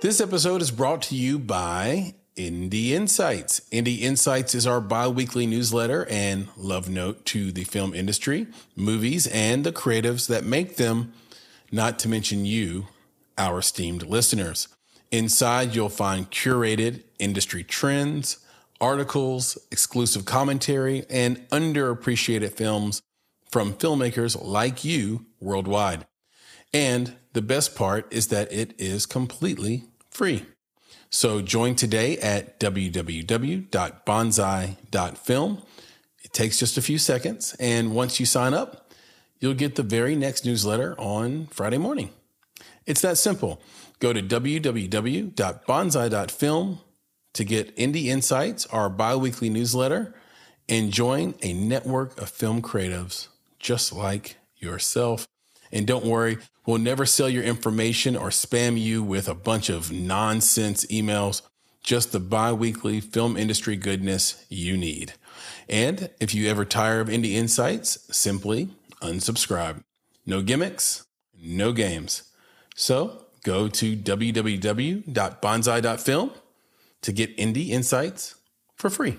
This episode is brought to you by Indie Insights. Indie Insights is our bi weekly newsletter and love note to the film industry, movies, and the creatives that make them, not to mention you, our esteemed listeners. Inside, you'll find curated industry trends, articles, exclusive commentary, and underappreciated films from filmmakers like you worldwide. And the best part is that it is completely free. So join today at www.bonsai.film. It takes just a few seconds. And once you sign up, you'll get the very next newsletter on Friday morning. It's that simple. Go to www.bonsai.film to get Indie Insights, our bi weekly newsletter, and join a network of film creatives just like yourself. And don't worry, we'll never sell your information or spam you with a bunch of nonsense emails, just the bi weekly film industry goodness you need. And if you ever tire of Indie Insights, simply unsubscribe. No gimmicks, no games. So go to www.bonsai.film to get Indie Insights for free.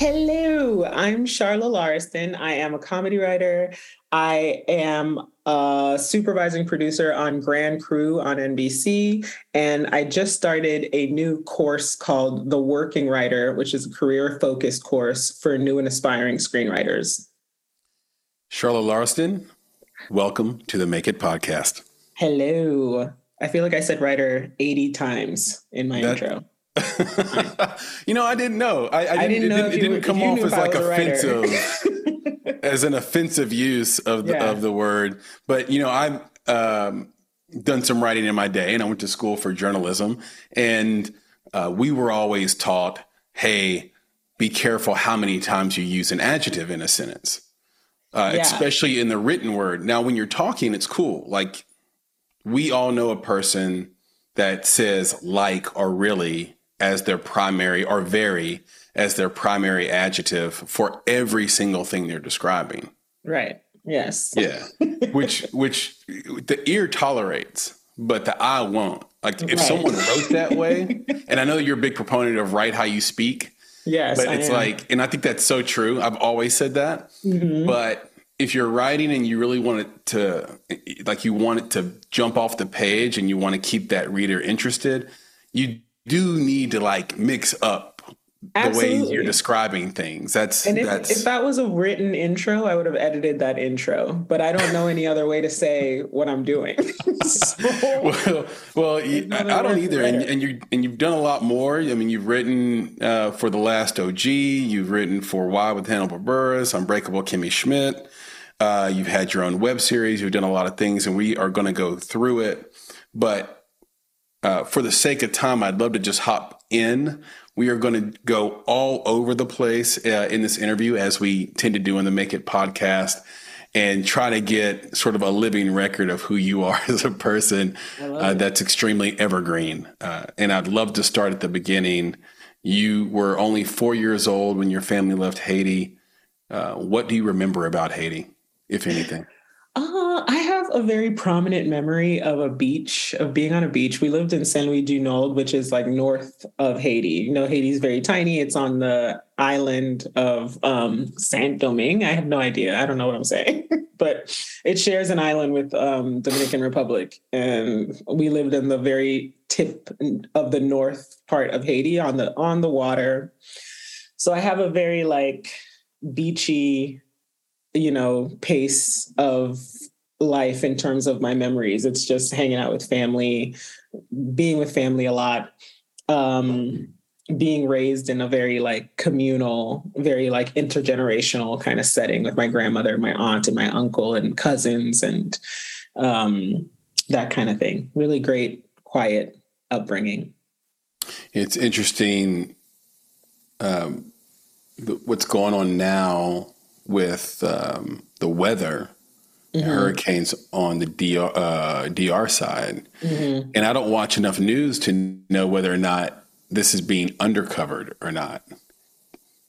Hello, I'm Charla Lauriston. I am a comedy writer. I am a supervising producer on Grand Crew on NBC. And I just started a new course called The Working Writer, which is a career focused course for new and aspiring screenwriters. Charla Lauriston, welcome to the Make It podcast. Hello. I feel like I said writer 80 times in my that, intro. you know, I didn't know. I, I, didn't, didn't, know it didn't, it didn't come off as like offensive, as an offensive use of the, yeah. of the word. But you know, I've um, done some writing in my day, and I went to school for journalism, and uh, we were always taught, "Hey, be careful how many times you use an adjective in a sentence, uh, yeah. especially in the written word." Now, when you're talking, it's cool. Like we all know a person that says like or really as their primary or very as their primary adjective for every single thing they're describing. Right. Yes. Yeah. which which the ear tolerates, but the eye won't. Like if right. someone wrote that way, and I know you're a big proponent of write how you speak. Yes. But it's like, and I think that's so true. I've always said that. Mm-hmm. But if you're writing and you really want it to like you want it to jump off the page and you want to keep that reader interested, you do need to like mix up Absolutely. the way you're describing things. That's and if, that's if that was a written intro, I would have edited that intro. But I don't know any other way to say what I'm doing. so, well, well, I, I don't either. And, and, you and you've done a lot more. I mean, you've written uh, for the last OG. You've written for Why with Hannibal Buress, Unbreakable Kimmy Schmidt. Uh, you've had your own web series. You've done a lot of things, and we are going to go through it. But uh, for the sake of time, I'd love to just hop in. We are going to go all over the place uh, in this interview, as we tend to do in the Make It podcast, and try to get sort of a living record of who you are as a person uh, that's extremely evergreen. Uh, and I'd love to start at the beginning. You were only four years old when your family left Haiti. Uh, what do you remember about Haiti, if anything? Uh, I a very prominent memory of a beach, of being on a beach. We lived in Saint Louis du Nord, which is like north of Haiti. You know, Haiti's very tiny. It's on the island of um, Saint Domingue. I have no idea. I don't know what I'm saying, but it shares an island with um, Dominican Republic, and we lived in the very tip of the north part of Haiti on the on the water. So I have a very like beachy you know, pace of life in terms of my memories. It's just hanging out with family, being with family a lot. Um, being raised in a very like communal, very like intergenerational kind of setting with my grandmother, my aunt, and my uncle and cousins and um, that kind of thing. Really great, quiet upbringing. It's interesting um, what's going on now with um, the weather. Mm-hmm. Hurricanes on the DR, uh, DR side. Mm-hmm. And I don't watch enough news to know whether or not this is being undercovered or not.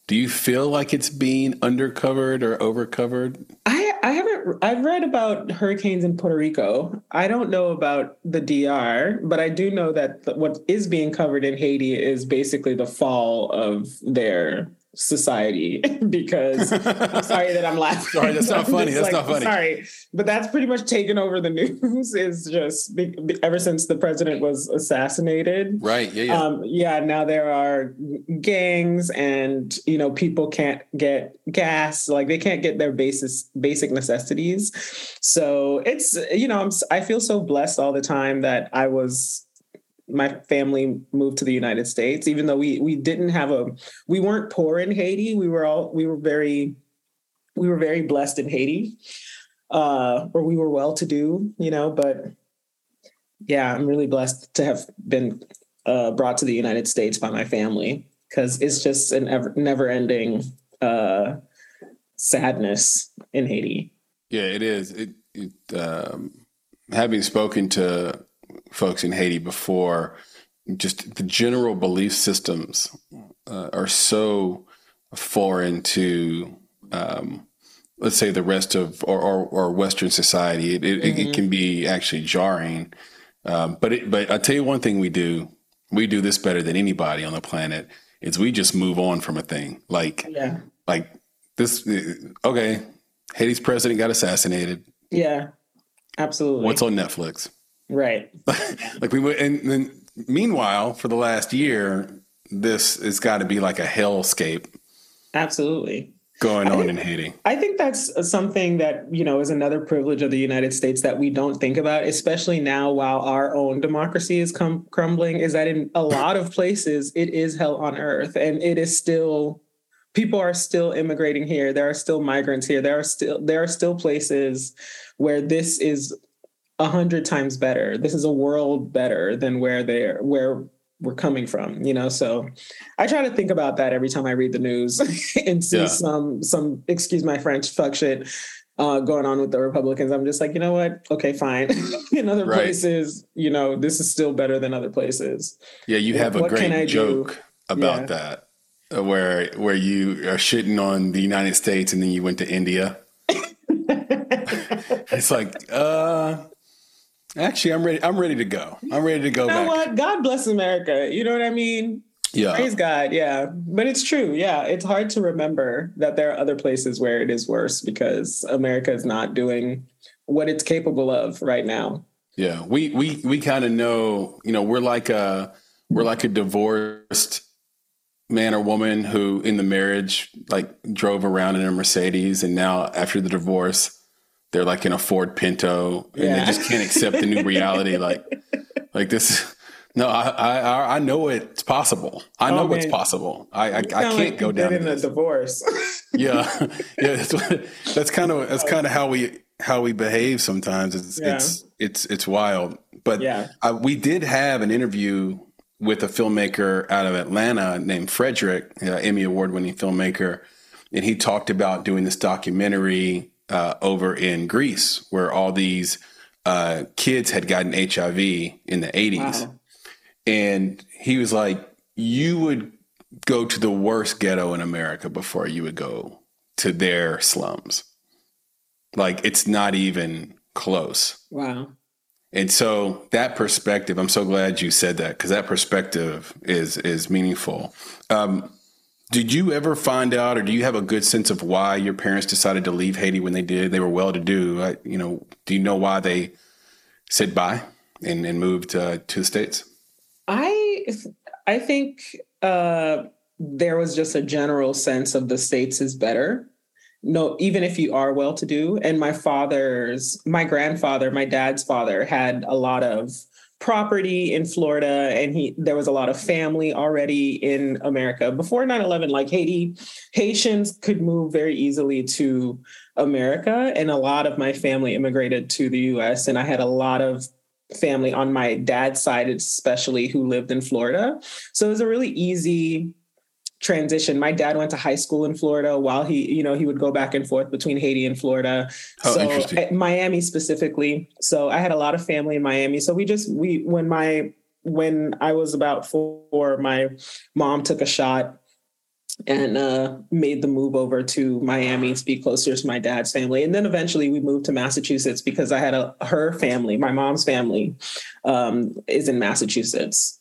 Do you feel like it's being undercovered or overcovered? I, I haven't. I've read about hurricanes in Puerto Rico. I don't know about the DR, but I do know that what is being covered in Haiti is basically the fall of their society because I'm sorry that I'm laughing. Sorry, that's not funny. That's like, not funny. Sorry, but that's pretty much taken over the news. Is just ever since the president was assassinated. Right. Yeah. Yeah. Um, yeah. Now there are gangs, and you know people can't get gas. Like they can't get their basis basic necessities. So it's you know I'm, I feel so blessed all the time that I was my family moved to the United States, even though we we didn't have a we weren't poor in Haiti. We were all we were very we were very blessed in Haiti, uh, or we were well to do, you know. But yeah, I'm really blessed to have been uh, brought to the United States by my family because it's just an ever never ending uh, sadness in Haiti. Yeah, it is. It, it um, having spoken to folks in Haiti before, just the general belief systems uh, are so foreign to, um, let's say, the rest of or, or, or Western society. It, it, mm-hmm. it, can be actually jarring. Um, but it, but I tell you one thing we do. We do this better than anybody on the planet. Is we just move on from a thing like yeah. like this. Okay, Haiti's president got assassinated. Yeah, absolutely. What's on Netflix? Right. like we would, and then meanwhile, for the last year, this has got to be like a hellscape. Absolutely. Going on think, in Haiti. I think that's uh, something that, you know, is another privilege of the United States that we don't think about, especially now while our own democracy is com- crumbling, is that in a lot of places it is hell on earth and it is still people are still immigrating here there are still migrants here there are still there are still places where this is a hundred times better. This is a world better than where they're where we're coming from, you know. So I try to think about that every time I read the news and see yeah. some some excuse my French fuck shit uh, going on with the Republicans. I'm just like, you know what? Okay, fine. In other right. places, you know, this is still better than other places. Yeah, you have what a great joke do? about yeah. that, uh, where where you are shitting on the United States and then you went to India. it's like, uh, Actually, I'm ready. I'm ready to go. I'm ready to go. You know back. what? God bless America. You know what I mean? Yeah. Praise God. Yeah. But it's true. Yeah. It's hard to remember that there are other places where it is worse because America is not doing what it's capable of right now. Yeah. We we we kind of know, you know, we're like a we're like a divorced man or woman who in the marriage like drove around in a Mercedes and now after the divorce they're like in a Ford Pinto and yeah. they just can't accept the new reality. Like, like this. No, I, I, I know it's possible. I know oh, it's possible. I, I, I can't like go down in a divorce. yeah, yeah. That's, what, that's kind of that's kind of how we how we behave sometimes. It's yeah. it's it's it's wild. But yeah. I, we did have an interview with a filmmaker out of Atlanta named Frederick, uh, Emmy award winning filmmaker, and he talked about doing this documentary uh, over in Greece, where all these uh, kids had gotten HIV in the 80s. Wow. And he was like, You would go to the worst ghetto in America before you would go to their slums. Like, it's not even close. Wow. And so that perspective, I'm so glad you said that because that perspective is is meaningful. Um, did you ever find out, or do you have a good sense of why your parents decided to leave Haiti when they did? They were well to do. You know, do you know why they said bye and, and moved uh, to the states? I I think uh, there was just a general sense of the states is better, no, even if you are well to do. And my father's, my grandfather, my dad's father had a lot of property in Florida and he there was a lot of family already in America. Before 9/11 like Haiti Haitians could move very easily to America and a lot of my family immigrated to the US and I had a lot of family on my dad's side especially who lived in Florida. So it was a really easy transition. My dad went to high school in Florida while he, you know, he would go back and forth between Haiti and Florida. Oh, so Miami specifically. So I had a lot of family in Miami. So we just we when my when I was about four, my mom took a shot and uh, made the move over to Miami to be closer to my dad's family. And then eventually we moved to Massachusetts because I had a her family, my mom's family, um, is in Massachusetts.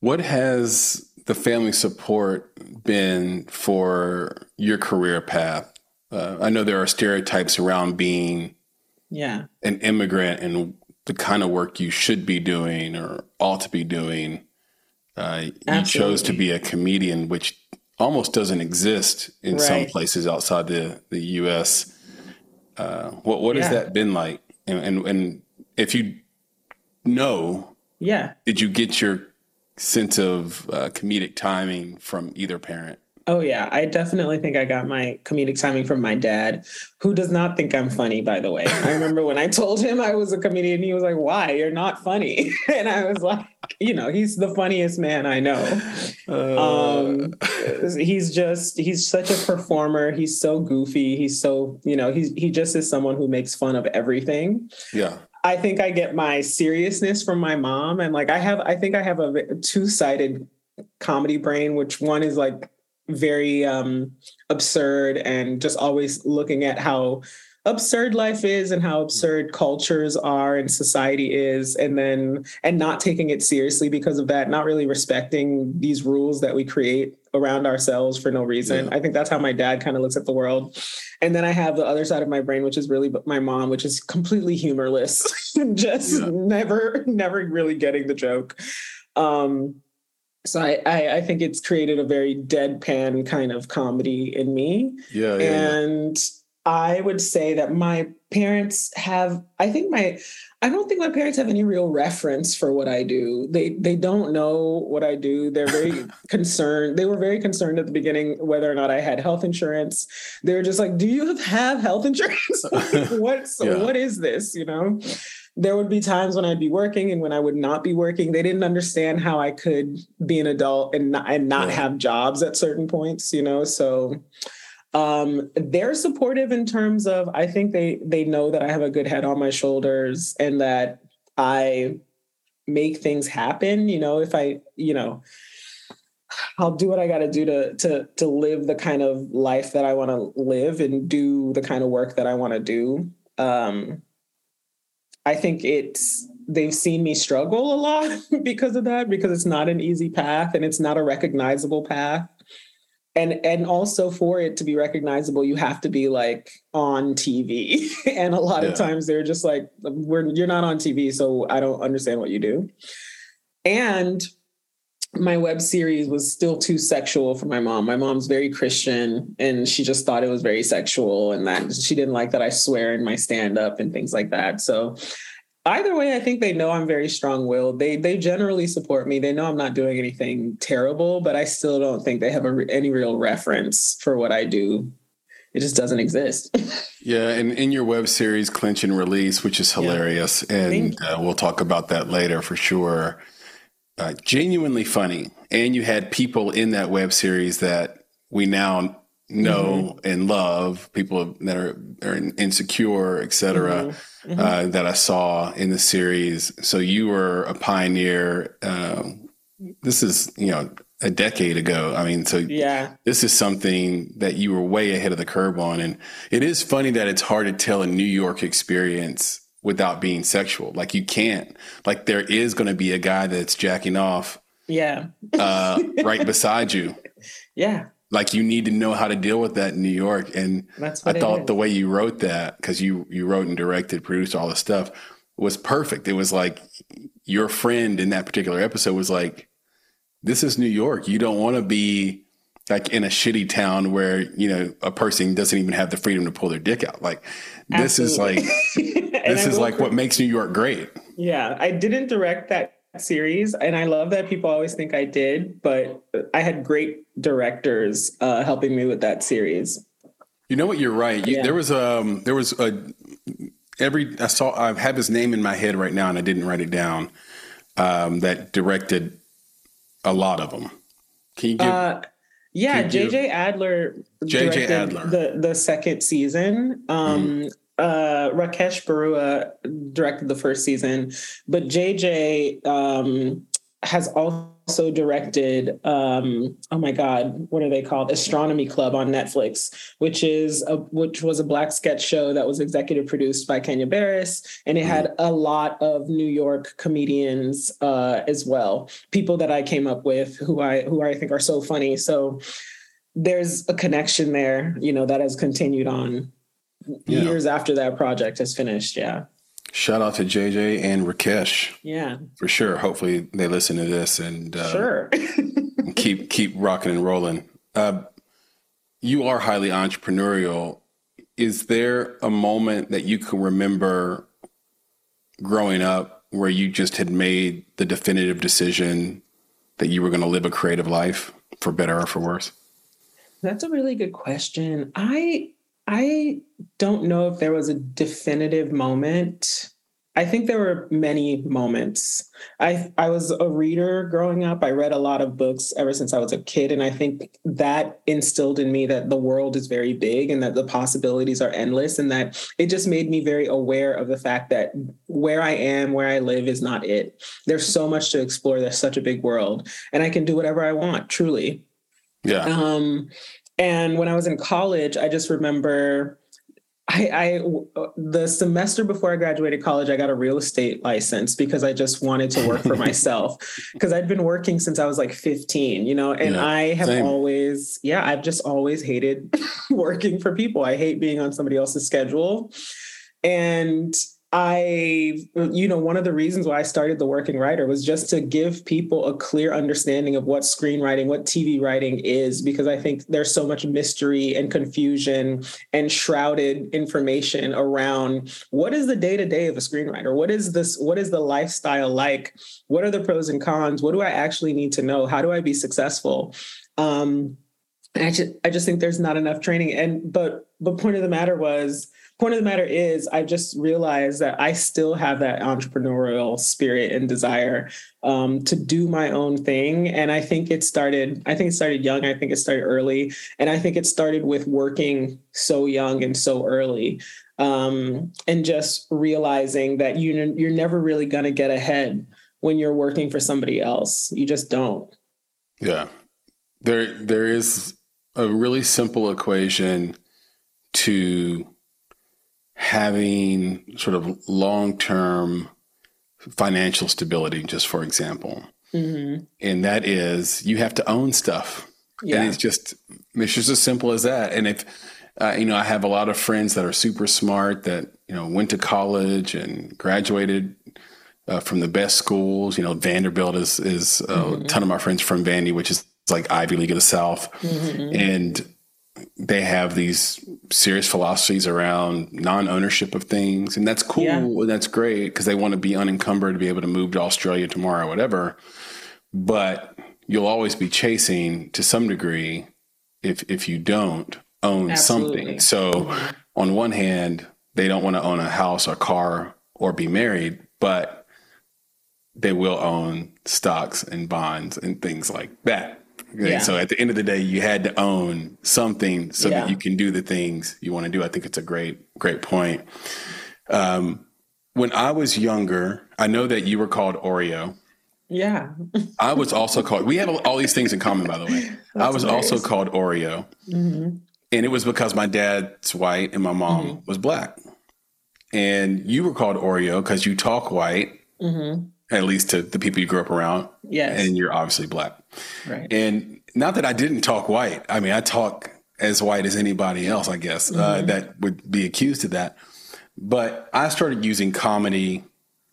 What has the family support been for your career path? Uh, I know there are stereotypes around being yeah an immigrant and the kind of work you should be doing or ought to be doing. Uh, you chose to be a comedian, which almost doesn't exist in right. some places outside the the U.S. Uh, what what yeah. has that been like? And, and and if you know, yeah, did you get your sense of uh, comedic timing from either parent? Oh yeah, I definitely think I got my comedic timing from my dad, who does not think I'm funny. By the way, I remember when I told him I was a comedian, he was like, "Why? You're not funny." And I was like, "You know, he's the funniest man I know. Uh... Um, he's just he's such a performer. He's so goofy. He's so you know he's he just is someone who makes fun of everything. Yeah, I think I get my seriousness from my mom. And like I have, I think I have a two sided comedy brain, which one is like very um, absurd and just always looking at how absurd life is and how absurd cultures are and society is and then and not taking it seriously because of that not really respecting these rules that we create around ourselves for no reason. Yeah. i think that's how my dad kind of looks at the world. And then i have the other side of my brain which is really my mom which is completely humorless just yeah. never never really getting the joke. Um so I, I, I think it's created a very deadpan kind of comedy in me. Yeah, yeah. And I would say that my parents have I think my I don't think my parents have any real reference for what I do. They they don't know what I do. They're very concerned. They were very concerned at the beginning whether or not I had health insurance. They were just like, "Do you have health insurance? What's yeah. what is this?" You know. There would be times when I'd be working and when I would not be working. They didn't understand how I could be an adult and not, and not yeah. have jobs at certain points. You know, so um, they're supportive in terms of I think they they know that I have a good head on my shoulders and that I make things happen. You know, if I, you know, I'll do what I got to do to to to live the kind of life that I want to live and do the kind of work that I want to do. Um, I think it's they've seen me struggle a lot because of that because it's not an easy path and it's not a recognizable path and and also for it to be recognizable you have to be like on tv and a lot yeah. of times they're just like we're you're not on tv so i don't understand what you do. And my web series was still too sexual for my mom. My mom's very christian and she just thought it was very sexual and that she didn't like that i swear in my stand up and things like that. So either way, I think they know I'm very strong willed. They they generally support me. They know I'm not doing anything terrible, but I still don't think they have a, any real reference for what I do. It just doesn't exist. yeah, and in your web series, Clinch and Release, which is hilarious, yeah. and uh, we'll talk about that later for sure. Uh, genuinely funny, and you had people in that web series that we now know mm-hmm. and love people that are, are insecure, et cetera, mm-hmm. Mm-hmm. Uh, that I saw in the series. So you were a pioneer. Um, this is, you know, a decade ago. I mean, so yeah, this is something that you were way ahead of the curve on. And it is funny that it's hard to tell a New York experience without being sexual. Like you can't, like there is going to be a guy that's jacking off. Yeah. uh, right beside you. Yeah like you need to know how to deal with that in New York. And I thought the way you wrote that, because you you wrote and directed, produced all the stuff, was perfect. It was like your friend in that particular episode was like, "This is New York. You don't want to be like in a shitty town where you know a person doesn't even have the freedom to pull their dick out. Like this Absolutely. is like this is like what makes New York great. Yeah, I didn't direct that series and i love that people always think i did but i had great directors uh, helping me with that series you know what you're right you, yeah. there was um there was a every i saw i have his name in my head right now and i didn't write it down um that directed a lot of them can you give uh, yeah, JJ Adler. JJ Adler. The the second season. Um, mm-hmm. Uh, Rakesh Barua directed the first season, but JJ um, has also directed um, oh my god what are they called? Astronomy club on netflix which is a, which was a black sketch show that was executive produced by kenya barris and it had a lot of new york comedians uh, as well. People that i came up with who i who i think are so funny. So there's a connection there you know that has continued on yeah. years after that project has finished yeah Shout out to JJ and Rakesh. Yeah. For sure. Hopefully they listen to this and uh, sure. keep keep rocking and rolling. Uh, you are highly entrepreneurial. Is there a moment that you can remember growing up where you just had made the definitive decision that you were going to live a creative life for better or for worse? That's a really good question. I I don't know if there was a definitive moment. I think there were many moments. I I was a reader growing up. I read a lot of books ever since I was a kid and I think that instilled in me that the world is very big and that the possibilities are endless and that it just made me very aware of the fact that where I am, where I live is not it. There's so much to explore. There's such a big world and I can do whatever I want, truly. Yeah. Um and when I was in college, I just remember I, I, the semester before I graduated college, I got a real estate license because I just wanted to work for myself. Because I'd been working since I was like 15, you know, and yeah, I have same. always, yeah, I've just always hated working for people. I hate being on somebody else's schedule. And I, you know, one of the reasons why I started The Working Writer was just to give people a clear understanding of what screenwriting, what TV writing is, because I think there's so much mystery and confusion and shrouded information around what is the day to day of a screenwriter? What is this? What is the lifestyle like? What are the pros and cons? What do I actually need to know? How do I be successful? Um, I just, I just think there's not enough training. And, but, but point of the matter was, point of the matter is i just realized that i still have that entrepreneurial spirit and desire um, to do my own thing. And i think it started i think it started young. I think it started early. And i think it started with working so young and so early um, and just realizing that you, you're never really going to get ahead when you're working for somebody else. You just don't. Yeah. There there is a really simple equation to having sort of long term financial stability, just for example. Mm-hmm. And that is you have to own stuff. Yeah. And it's just it's just as simple as that. And if uh, you know, I have a lot of friends that are super smart that you know went to college and graduated uh, from the best schools. You know, Vanderbilt is is uh, mm-hmm. a ton of my friends from Vandy, which is like Ivy League of the South, mm-hmm. and they have these serious philosophies around non-ownership of things and that's cool yeah. and that's great because they want to be unencumbered to be able to move to australia tomorrow or whatever but you'll always be chasing to some degree if if you don't own Absolutely. something so mm-hmm. on one hand they don't want to own a house or car or be married but they will own stocks and bonds and things like that yeah. So at the end of the day, you had to own something so yeah. that you can do the things you want to do. I think it's a great, great point. Um, when I was younger, I know that you were called Oreo. Yeah. I was also called, we have all these things in common, by the way. That's I was hilarious. also called Oreo. Mm-hmm. And it was because my dad's white and my mom mm-hmm. was black. And you were called Oreo because you talk white. Mm-hmm at least to the people you grew up around. Yes. And you're obviously black. Right. And not that I didn't talk white. I mean, I talk as white as anybody else, I guess, uh, mm-hmm. uh, that would be accused of that. But I started using comedy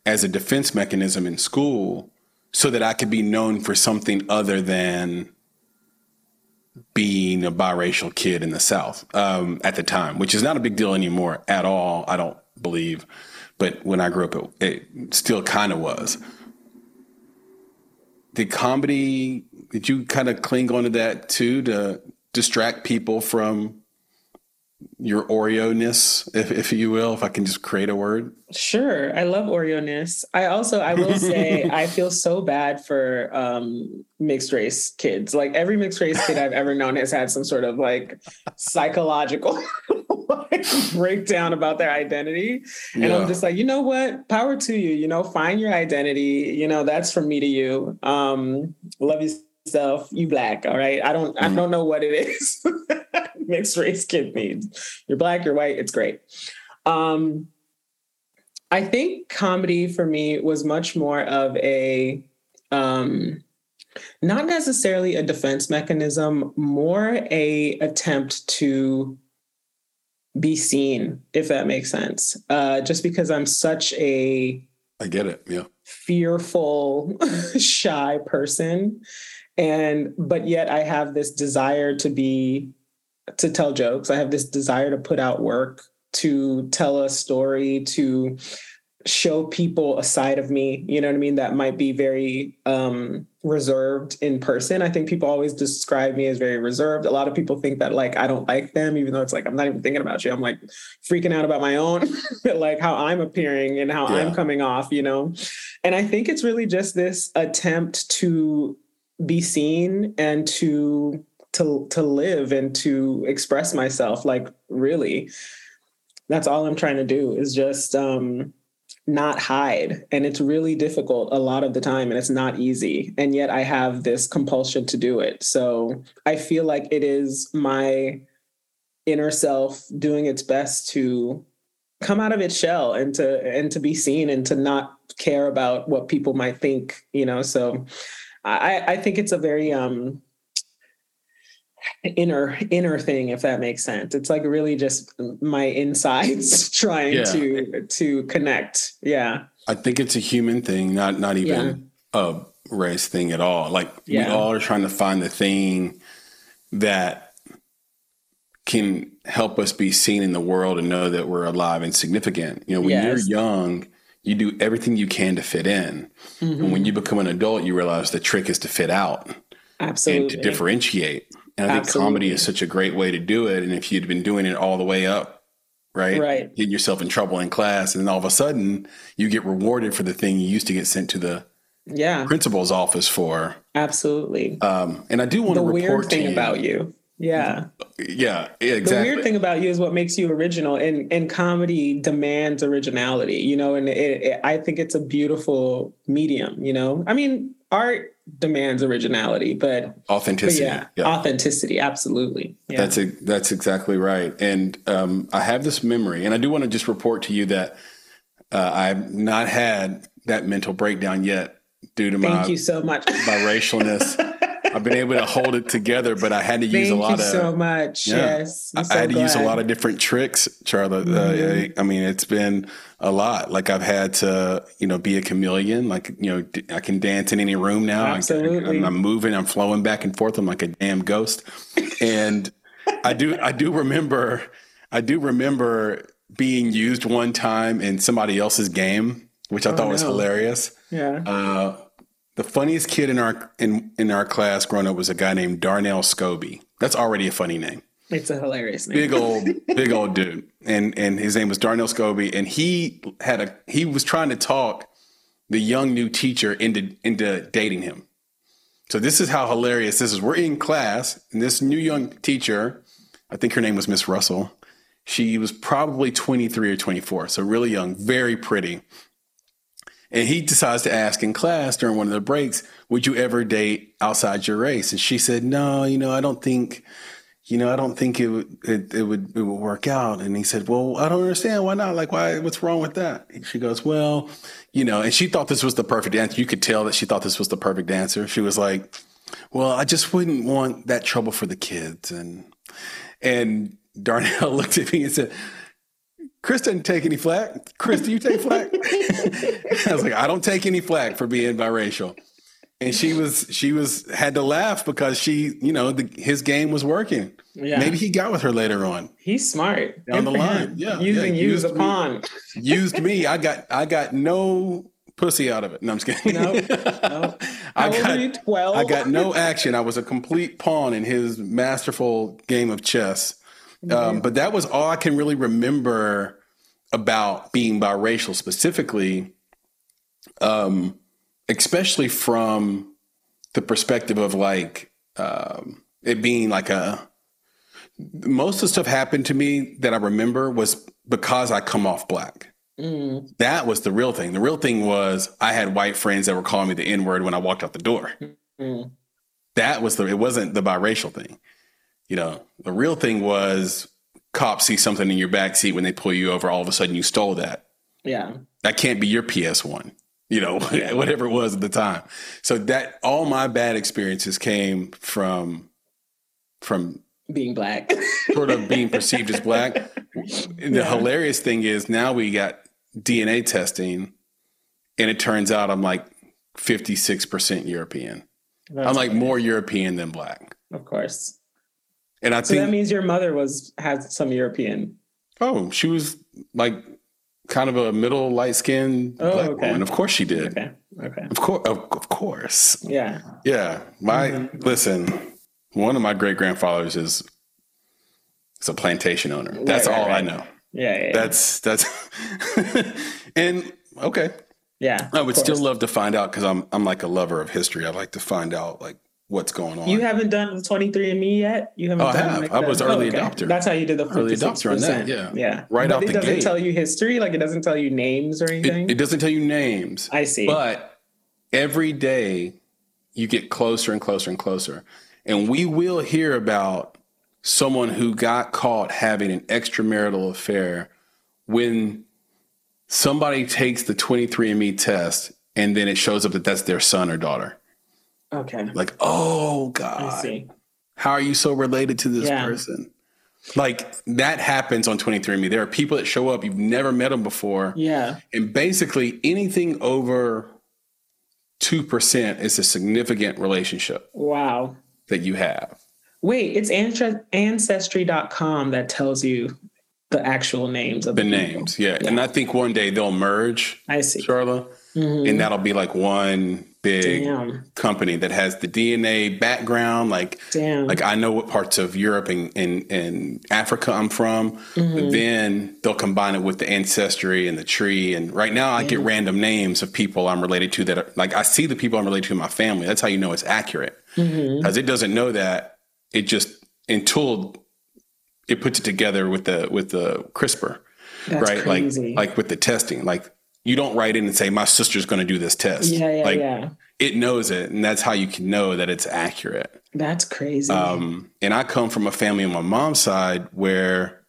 as a defense mechanism in school so that I could be known for something other than being a biracial kid in the South um, at the time, which is not a big deal anymore at all. I don't believe, but when I grew up, it, it still kind of was. Did comedy? Did you kind of cling onto that too to distract people from your Oreo ness, if, if you will, if I can just create a word? Sure. I love Oreo ness. I also, I will say, I feel so bad for um, mixed race kids. Like every mixed race kid I've ever known has had some sort of like psychological like, breakdown about their identity. And yeah. I'm just like, you know what? Power to you, you know, find your identity. You know, that's from me to you. Um, love yourself, you black, all right? I don't mm-hmm. I don't know what it is. Mixed race kid means. You're black, you're white, it's great. Um I think comedy for me was much more of a um not necessarily a defense mechanism, more a attempt to be seen, if that makes sense. Uh, just because I'm such a I get it. Yeah. Fearful, shy person and but yet i have this desire to be to tell jokes i have this desire to put out work to tell a story to show people a side of me you know what i mean that might be very um reserved in person. I think people always describe me as very reserved. A lot of people think that like i don't like them even though it's like i'm not even thinking about you. I'm like freaking out about my own like how i'm appearing and how yeah. i'm coming off you know? And i think it's really just this attempt to be seen and to to to live and to express myself like really. That's all i'm trying to do is just um not hide. And it's really difficult a lot of the time and it's not easy. And yet i have this compulsion to do it. So i feel like it is my inner self doing its best to come out of its shell and to and to be seen and to not care about what people might think you know? So I, I think it's a very um, inner inner thing if that makes sense it's like really just my insides trying yeah. to to connect yeah i think it's a human thing not not even yeah. a race thing at all like yeah. we all are trying to find the thing that can help us be seen in the world and know that we're alive and significant you know when yes. you're young you do everything you can to fit in. Mm-hmm. And when you become an adult, you realize the trick is to fit out. Absolutely. And to differentiate. And I think comedy is such a great way to do it. And if you'd been doing it all the way up, right? Right. Getting yourself in trouble in class, and then all of a sudden you get rewarded for the thing you used to get sent to the yeah principal's office for. Absolutely. Um, and I do want the to report weird thing about you yeah. Yeah, exactly. The weird thing about you is what makes you original and and comedy demands originality, you know, and it, it, I think it's a beautiful medium, you know. I mean, art demands originality, but authenticity. But yeah, yeah, authenticity, absolutely. Yeah. That's a, that's exactly right. And um, I have this memory, and I do want to just report to you that uh, I've not had that mental breakdown yet due to my Thank my you so much biracialness. I've been able to hold it together, but I had to use Thank a lot of so much. Yeah, yes, I, so I had glad. to use a lot of different tricks, Charlotte. Uh, mm-hmm. Uh, I mean, it's been a lot. Like I've had to, you know, be a chameleon. Like you know, I can dance in any room now. Absolutely, I, I'm moving. I'm flowing back and forth. I'm like a damn ghost. And I do, I do remember, I do remember being used one time in somebody else's game, which I oh, thought no. was hilarious. Yeah. Uh, the funniest kid in our in in our class growing up was a guy named Darnell Scobie. That's already a funny name. It's a hilarious name. Big old, big old dude, and and his name was Darnell Scobie, and he had a he was trying to talk the young new teacher into into dating him. So this is how hilarious this is. We're in class, and this new young teacher, I think her name was Miss Russell. She was probably 23 or 24, so really young, very pretty. And he decides to ask in class during one of the breaks, would you ever date outside your race? And she said, no, you know, I don't think, you know, I don't think it would, it, it would, it would work out. And he said, well, I don't understand. Why not? Like, why, what's wrong with that? And she goes, well, you know, and she thought this was the perfect answer. You could tell that she thought this was the perfect answer. She was like, well, I just wouldn't want that trouble for the kids. And, and Darnell looked at me and said, Chris didn't take any flack. Chris, do you take flack? I was like, I don't take any flack for being biracial. and she was she was had to laugh because she you know the, his game was working. Yeah. Maybe he got with her later on. He's smart down the line. Yeah, using yeah, you as a pawn. used me. I got I got no pussy out of it. No, I'm just kidding. No, no. I got twelve. I got no action. I was a complete pawn in his masterful game of chess. Mm-hmm. Um, but that was all I can really remember about being biracial specifically. Um, especially from the perspective of like um, it being like a most of the stuff happened to me that I remember was because I come off black. Mm. That was the real thing. The real thing was I had white friends that were calling me the N word when I walked out the door. Mm. That was the. It wasn't the biracial thing. You know, the real thing was cops see something in your back seat when they pull you over. All of a sudden, you stole that. Yeah, that can't be your PS one you know, whatever it was at the time. So that all my bad experiences came from from being black, sort of being perceived as black. And the yeah. hilarious thing is now we got DNA testing, and it turns out I'm like 56% European. That's I'm like funny. more European than black. Of course. And I so think that means your mother was has some European. Oh, she was like kind of a middle light skinned oh, black okay. woman. Of course she did. Okay. Okay. Of course. Of, of course. Yeah. Yeah. My mm-hmm. listen. One of my great grandfathers is is a plantation owner. That's right, right, all right. I know. Yeah, yeah, yeah. That's that's and okay. Yeah. I would still love to find out because I'm I'm like a lover of history. I'd like to find out like what's going on. You haven't done the 23andMe yet? You haven't oh, done I have. Like I was early oh, okay. adopter. That's how you did the early adopter on that. Yeah. Yeah. Right but out it doesn't tell you history. Like it doesn't tell you names or anything. It, it doesn't tell you names. I see. But every day you get closer and closer and closer. And we will hear about someone who got caught having an extramarital affair when somebody takes the 23andMe test and then it shows up that that's their son or daughter. Okay. Like, oh God. I see. How are you so related to this yeah. person? Like that happens on 23andMe. There are people that show up, you've never met them before. Yeah. And basically anything over 2% is a significant relationship. Wow. That you have. Wait, it's ancestry.com that tells you the actual names of the, the names. Yeah. yeah. And I think one day they'll merge. I see. Charla. Mm-hmm. And that'll be like one big Damn. company that has the DNA background. Like, Damn. like I know what parts of Europe and, and, and Africa I'm from, mm-hmm. but then they'll combine it with the ancestry and the tree. And right now I get random names of people I'm related to that are like, I see the people I'm related to in my family. That's how you know it's accurate. Because mm-hmm. it doesn't know that. It just, until it puts it together with the, with the CRISPR. That's right. Crazy. Like, like with the testing, like you don't write in and say my sister's going to do this test. Yeah, yeah, like, yeah. It knows it, and that's how you can know that it's accurate. That's crazy. Um, and I come from a family on my mom's side where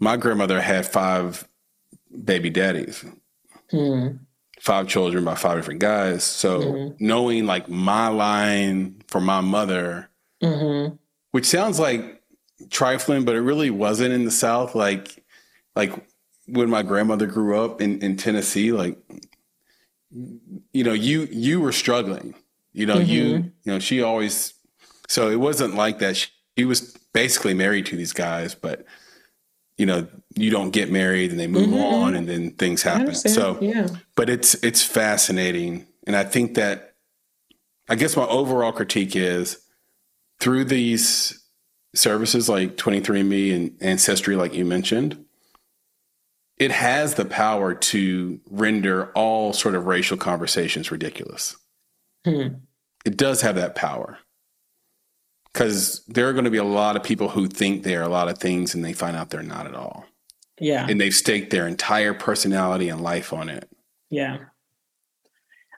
my grandmother had five baby daddies, hmm. five children by five different guys. So mm-hmm. knowing like my line for my mother, mm-hmm. which sounds like trifling, but it really wasn't in the South. Like, like when my grandmother grew up in, in Tennessee, like, you know, you, you were struggling, you know, mm-hmm. you, you know, she always, so it wasn't like that. She, she, was basically married to these guys, but you know, you don't get married and they move mm-hmm. on and then things happen. So, yeah. but it's, it's fascinating. And I think that, I guess my overall critique is through these services like 23andMe and Ancestry, like you mentioned, it has the power to render all sort of racial conversations ridiculous. Hmm. It does have that power. Because there are going to be a lot of people who think they're a lot of things and they find out they're not at all. Yeah. And they've staked their entire personality and life on it. Yeah.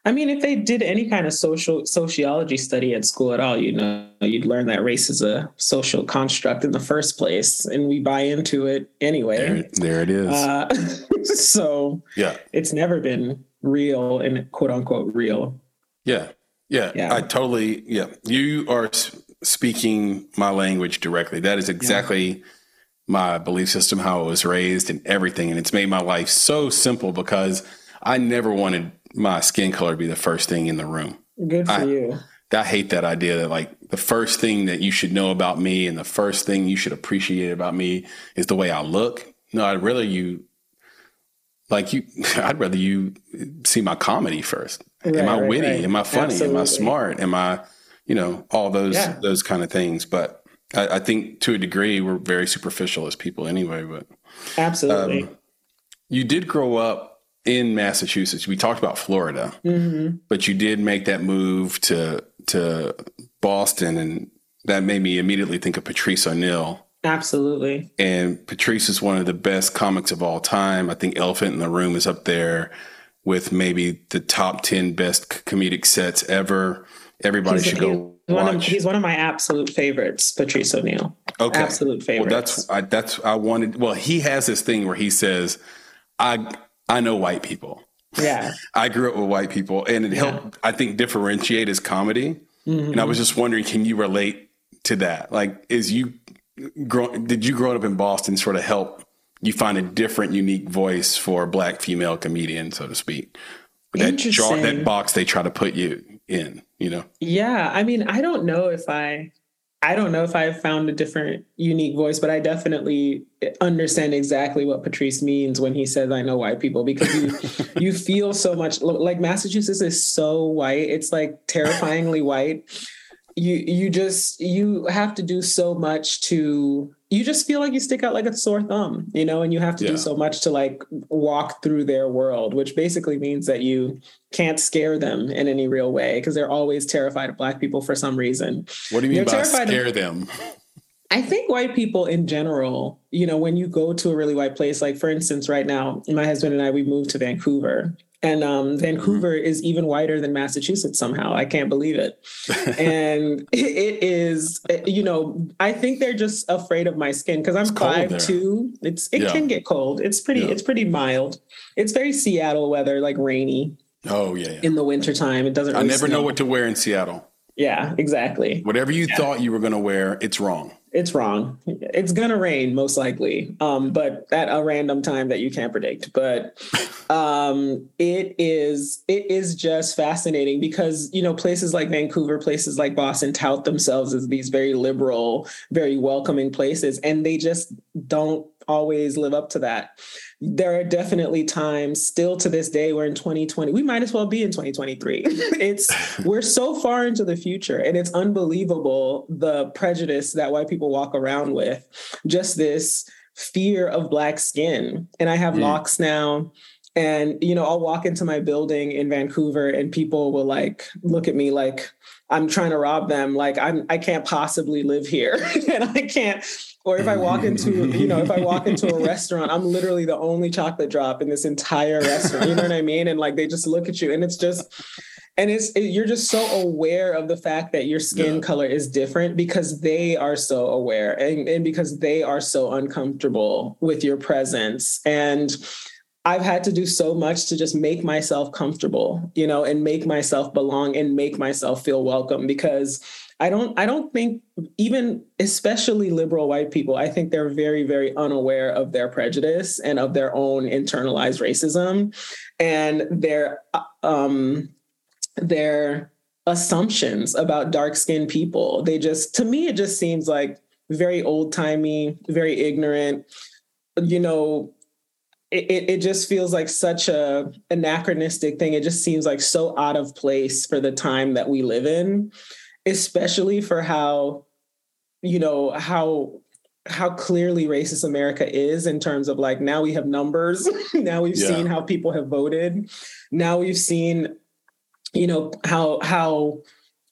I mean, if they did any kind of social sociology study at school at all, you know, you'd learn that race is a social construct in the first place, and we buy into it anyway. There, there it is. Uh, so yeah, it's never been real and quote unquote real. Yeah, yeah, yeah. I totally. Yeah, you are speaking my language directly. That is exactly. Yeah. My belief system, how I was raised, and everything. And it's made my life so simple because I never wanted my skin color be the first thing in the room. Good for I, you. I hate that idea that like the first thing that you should know about me and the first thing you should appreciate about me is the way I look. No, I'd rather you like you I'd rather you see my comedy first. Right, Am I right, witty? Right. Am I funny? Absolutely. Am I smart? Am I, you know, all those yeah. those kind of things. But I, I, think to a degree we're very superficial as people anyway. But absolutely. Um, you did grow up in Massachusetts. We talked about Florida, mm-hmm. but you did make that move to to Boston, and that made me immediately think of Patrice O'Neal. Absolutely. And Patrice is one of the best comics of all time. I think Elephant in the Room is up there with maybe the top 10 best comedic sets ever. Everybody he's, should go watch. Of, he's one of my absolute favorites, Patrice O'Neal. Okay. Absolute favorites. Well, that's, I, that's, I wanted, well, he has this thing where he says, I, I know white people. Yeah. I grew up with white people and it yeah. helped, I think, differentiate his comedy. Mm-hmm. And I was just wondering, can you relate to that? Like, is you, grow, did you grow up in Boston sort of help you find a different, unique voice for a black female comedian, so to speak? That jar, that box they try to put you in, you know? Yeah. I mean, I don't know if I, I don't know if I've found a different unique voice, but I definitely understand exactly what Patrice means when he says I know white people because you you feel so much like Massachusetts is so white. It's like terrifyingly white. You you just you have to do so much to you just feel like you stick out like a sore thumb, you know, and you have to yeah. do so much to like walk through their world, which basically means that you can't scare them in any real way because they're always terrified of black people for some reason. What do you mean they're by scare of, them? I think white people in general, you know, when you go to a really white place, like for instance, right now, my husband and I, we moved to Vancouver and um, Vancouver mm-hmm. is even whiter than Massachusetts somehow. I can't believe it. and it is, you know, I think they're just afraid of my skin because I'm five two. It's it yeah. can get cold. It's pretty. Yeah. It's pretty mild. It's very Seattle weather, like rainy. Oh yeah, yeah. In the wintertime. It doesn't. Really I never snow. know what to wear in Seattle. Yeah, exactly. Whatever you thought you were going to wear, it's wrong it's wrong. It's gonna rain most likely, um, but at a random time that you can't predict. But um, it is it is just fascinating because you know places like Vancouver, places like Boston tout themselves as these very liberal, very welcoming places, and they just don't always live up to that there are definitely times still to this day we're in 2020 we might as well be in 2023 it's we're so far into the future and it's unbelievable the prejudice that white people walk around with. Just this fear of black skin. And i have mm. locks now and you know i'll walk into my building in vancouver and people will like look at me like i'm trying to rob them like i'm i can't possibly live here and i can't or if I walk into, you know, if I walk into a restaurant, I'm literally the only chocolate drop in this entire restaurant. You know what I mean? And like they just look at you, and it's just, and it's it, you're just so aware of the fact that your skin yeah. color is different because they are so aware, and, and because they are so uncomfortable with your presence, and. I've had to do so much to just make myself comfortable, you know, and make myself belong and make myself feel welcome because I don't I don't think even especially liberal white people, I think they're very, very unaware of their prejudice and of their own internalized racism and their um their assumptions about dark-skinned people. They just to me it just seems like very old-timey, very ignorant, you know, it, it just feels like such a anachronistic thing. It just seems like so out of place for the time that we live in especially for how you know how how clearly racist America is in terms of like now we have numbers, now we've yeah. seen how people have voted, now we've seen you know how how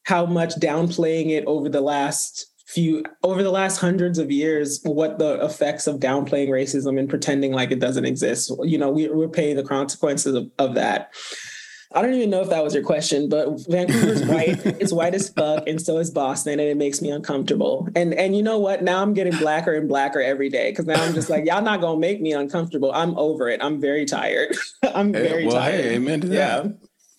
how much downplaying it over the last few over the last hundreds of years what the effects of downplaying racism and pretending like it doesn't exist. You know we, we're paying the consequences of, of that I don't even know if that was your question, but Vancouver's white. it's white as fuck, and so is Boston, and it makes me uncomfortable. And and you know what? Now I'm getting blacker and blacker every day because now I'm just like, y'all not gonna make me uncomfortable. I'm over it. I'm very tired. I'm very well, tired. Hey, amen to that. Yeah,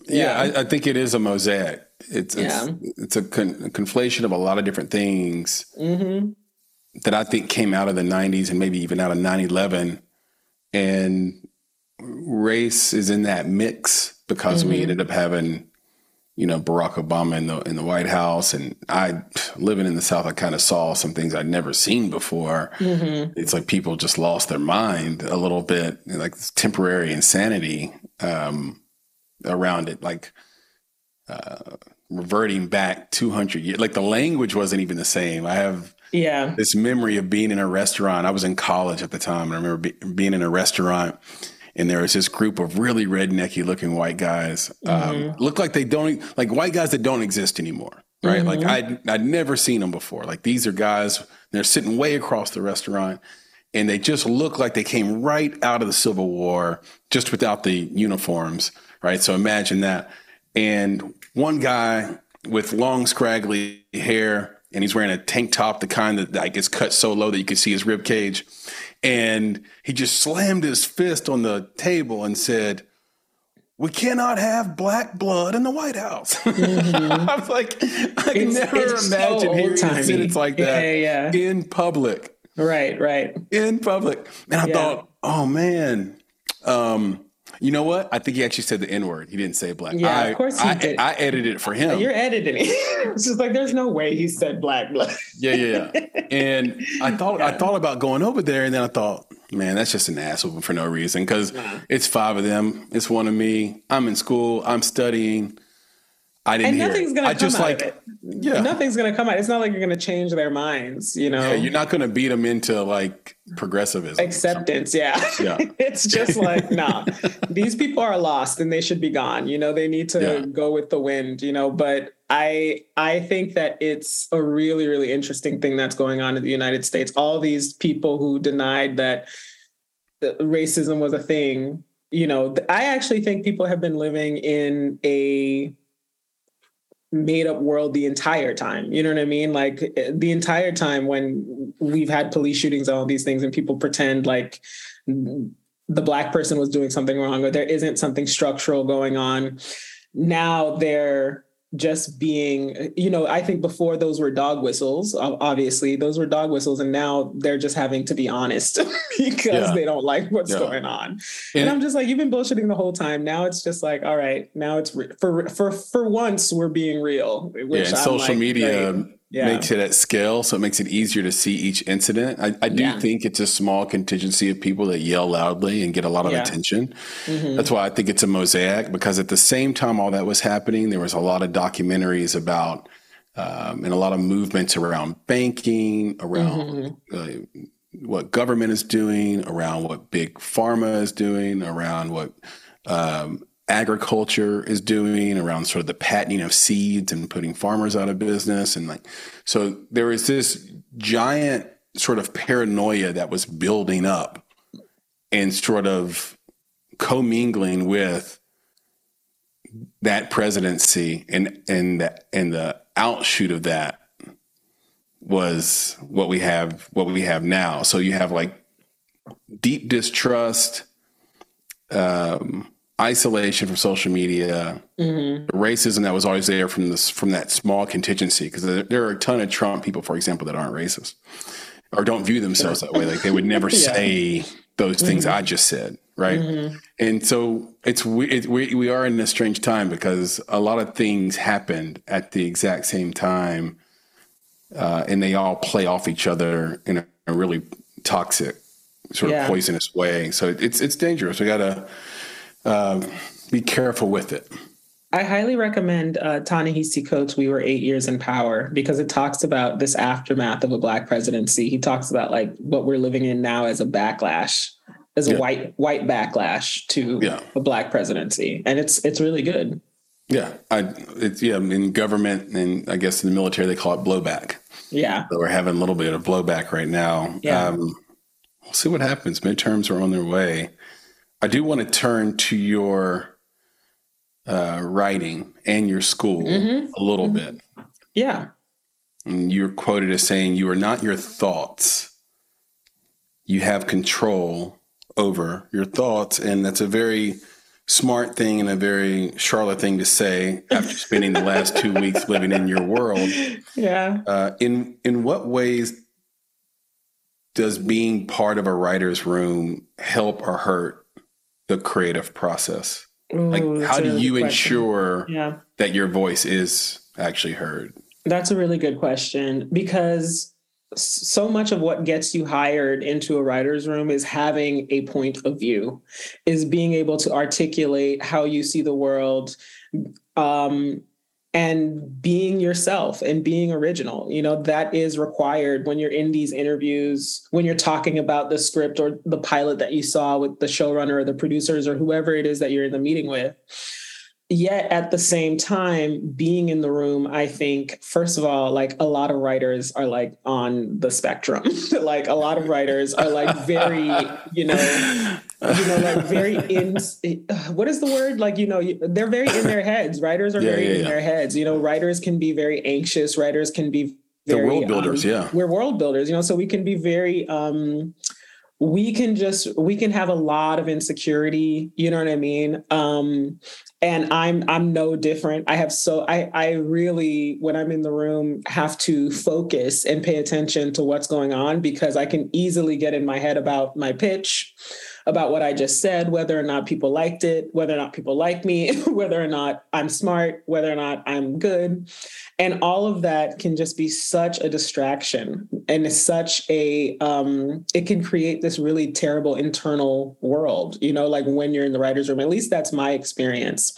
yeah. yeah I, I, think it is a mosaic. It's it's, yeah. it's a, con- a, conflation of a lot of different things mm-hmm. that I think came out of the '90s and maybe even out of 9/11, and race is in that mix because mm-hmm. we ended up having you know Barack Obama in the in the White House, and I living in the South, I kind of saw some things I'd never seen before. Mm-hmm. It's like people just lost their mind a little bit, like temporary insanity um, around it, like uh, reverting back 200 years. Like the language wasn't even the same. I have yeah this memory of being in a restaurant. I was in college at the time, and I remember be, being in a restaurant and there was this group of really rednecky looking white guys. Um, mm-hmm. Look like they don't like white guys that don't exist anymore, right? Mm-hmm. Like I'd I'd never seen them before. Like these are guys. They're sitting way across the restaurant, and they just look like they came right out of the Civil War, just without the uniforms, right? So imagine that. And one guy with long scraggly hair, and he's wearing a tank top, the kind that like is cut so low that you can see his rib cage and he just slammed his fist on the table and said, we cannot have black blood in the White House. Mm-hmm. I was like, I can never it's imagine so hearing a sentence like that yeah, yeah. in public. Right, right. In public. And I yeah. thought, oh man, um, you know what? I think he actually said the N word. He didn't say black. Yeah, I, of course he I, did. I edited it for him. You're editing it. it's just like there's no way he said black blood. yeah, yeah, yeah. And I thought yeah. I thought about going over there, and then I thought, man, that's just an asshole for no reason because nah. it's five of them. It's one of me. I'm in school. I'm studying. I didn't. And nothing's gonna I come just out like, of it. Yeah, nothing's gonna come out. It's not like you're gonna change their minds. You know, yeah, you're not gonna beat them into like progressivism, acceptance. Yeah, yeah. it's just like nah, these people are lost and they should be gone. You know, they need to yeah. go with the wind. You know, but I I think that it's a really really interesting thing that's going on in the United States. All these people who denied that racism was a thing. You know, I actually think people have been living in a made up world the entire time. You know what I mean? Like eh, the entire time when we've had police shootings and all these things, and people pretend like the black person was doing something wrong or there isn't something structural going on. Now they're just being, you know, I think before those were dog whistles, obviously, those were dog whistles. And now they're just having to be honest because yeah. they don't like what's yeah. going on. And, and, I'm just like, you've been bullshitting the whole time. Now it's just like, all right, now it's re- for, for, for once we're being real. yeah, social like, media. Yeah. makes it at scale, so it makes it easier to see each incident. I, I do yeah. think it's a small contingency of people that yell loudly and get a lot of yeah. attention. Mm-hmm. That's why I think it's a mosaic because at the same time all that was happening, there was a lot of documentaries about um, and a lot of movements around banking, around mm-hmm. uh, what government is doing, around what big pharma is doing, around what um, agriculture is doing around sort of the patenting of seeds and putting farmers out of business and like so there was this giant sort of paranoia that was building up and sort of commingling with that presidency and and the, and the outshoot of that was what we have what we have now. So you have like deep distrust um isolation from social media, mm-hmm. racism that was always there from this from that small contingency. Because there, there, are a ton of Trump people, for example, that aren't racist or don't view themselves that way. Like they would never yeah. say those things mm-hmm. I just said, right? Mm-hmm. And so it's it, we we are in a strange time because a lot of things happened at the exact same time, uh, and they all play off each other in a, a really toxic, sort yeah. of poisonous way. So it's it's dangerous. We gotta um, be careful with it. I highly recommend uh, Ta-Nehisi Coates' We Were Eight Years in Power because it talks about this aftermath of a black presidency. He talks about like what we're living in now as a backlash, as a white white backlash to yeah. a black presidency, and it's it's really good. Yeah, I it's yeah in government and I guess in the military they call it blowback. Yeah, so we're having a little bit of blowback right now. Yeah, um, we'll see what happens. Midterms are on their way. I do want to turn to your uh, writing and your school mm-hmm. a little mm-hmm. bit. Yeah. And you're quoted as saying, You are not your thoughts. You have control over your thoughts. And that's a very smart thing and a very Charla thing to say after spending the last two weeks living in your world. Yeah. Uh, in in what ways does being part of a writer's room help or hurt the creative process? Ooh, like, how do you question. ensure yeah. that your voice is actually heard? That's a really good question because so much of what gets you hired into a writer's room is having a point of view, is being able to articulate how you see the world. Um, and being yourself and being original. You know that is required when you're in these interviews when you're talking about the script or the pilot that you saw with the showrunner or the producers or whoever it is that you're in the meeting with. Yet at the same time being in the room i think first of all like a lot of writers are like on the spectrum. Like a lot of writers are like very you know you know like very in what is the word? Like you know they're very in their heads. Writers are yeah, very yeah, in yeah. their heads. You know writers can be very anxious. Writers can be very, the world builders um, yeah. we're world builders you know so we can be very um we can just we can have a lot of insecurity you know what i mean? Um and i'm i'm no different. I have so i i really when i'm in the room have to focus and pay attention to what's going on because i can easily get in my head about my pitch about what I just said, whether or not people liked it, whether or not people like me, whether or not I'm smart, whether or not I'm good. And all of that can just be such a distraction and it's such a, um, it can create this really terrible internal world, you know, like when you're in the writer's room. At least that's my experience.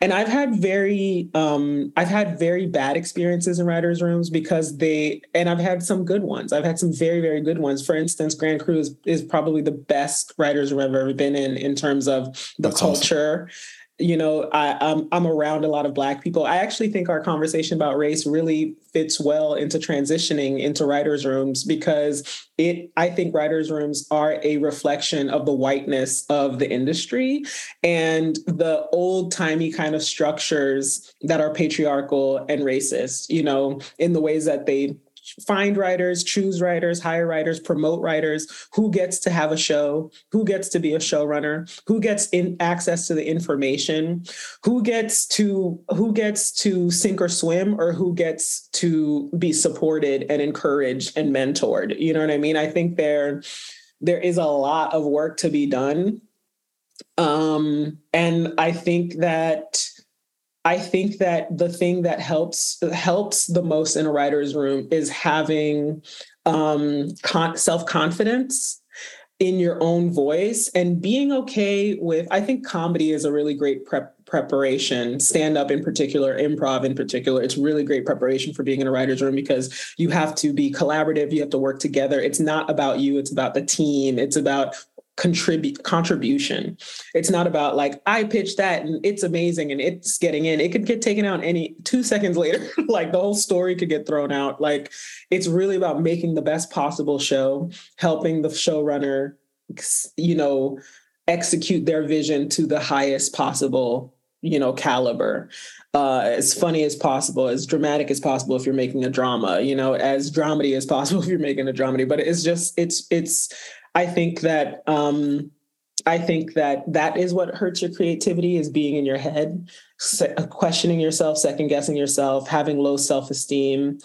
And I've had very, um, I've had very bad experiences in writers' rooms because they, and I've had some good ones. I've had some very, very good ones. For instance, Grand Crew is, is probably the best writers' room I've ever been in, in terms of the That's culture. Awesome you know I, I'm, I'm around a lot of black people i actually think our conversation about race really fits well into transitioning into writers rooms because it i think writers rooms are a reflection of the whiteness of the industry and the old timey kind of structures that are patriarchal and racist you know in the ways that they find writers, choose writers, hire writers, promote writers, who gets to have a show, who gets to be a showrunner, who gets in access to the information, who gets to who gets to sink or swim or who gets to be supported and encouraged and mentored. You know what I mean? I think there there is a lot of work to be done. Um and I think that I think that the thing that helps helps the most in a writer's room is having um, con- self confidence in your own voice and being okay with. I think comedy is a really great prep preparation stand up in particular improv in particular it's really great preparation for being in a writer's room because you have to be collaborative you have to work together it's not about you it's about the team it's about contribute contribution. It's not about like I pitched that and it's amazing and it's getting in. It could get taken out any 2 seconds later. like the whole story could get thrown out. Like it's really about making the best possible show, helping the showrunner you know execute their vision to the highest possible you know caliber uh, as funny as possible as dramatic as possible if you're making a drama you know as dramedy as possible if you're making a dramedy but it's just it's it's I think that um, I think that that is what hurts your creativity is being in your head, questioning yourself, second guessing yourself, having low self esteem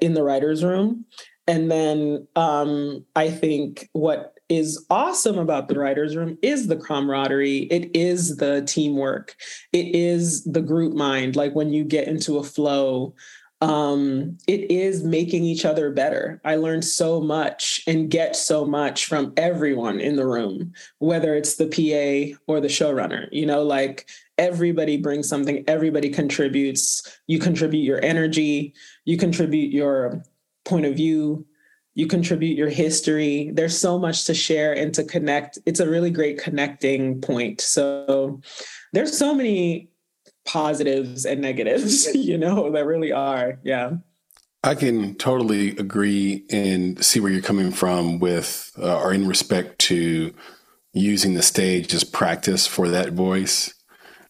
in the writer's room. And then um, I think what is awesome about the writer's room is the camaraderie. It is the teamwork. It is the group mind. Like when you get into a flow, um, it is making each other better. I learned so much and get so much from everyone in the room, whether it's the PA or the showrunner. You know, like everybody brings something, everybody contributes. You contribute your energy, you contribute your point of view, you contribute your history. There's so much to share and to connect. It's a really great connecting point. So there's so many positives and negatives, you know, that really are. Yeah. I can totally agree and see where you're coming from with, uh, or in respect to using the stage as practice for that voice.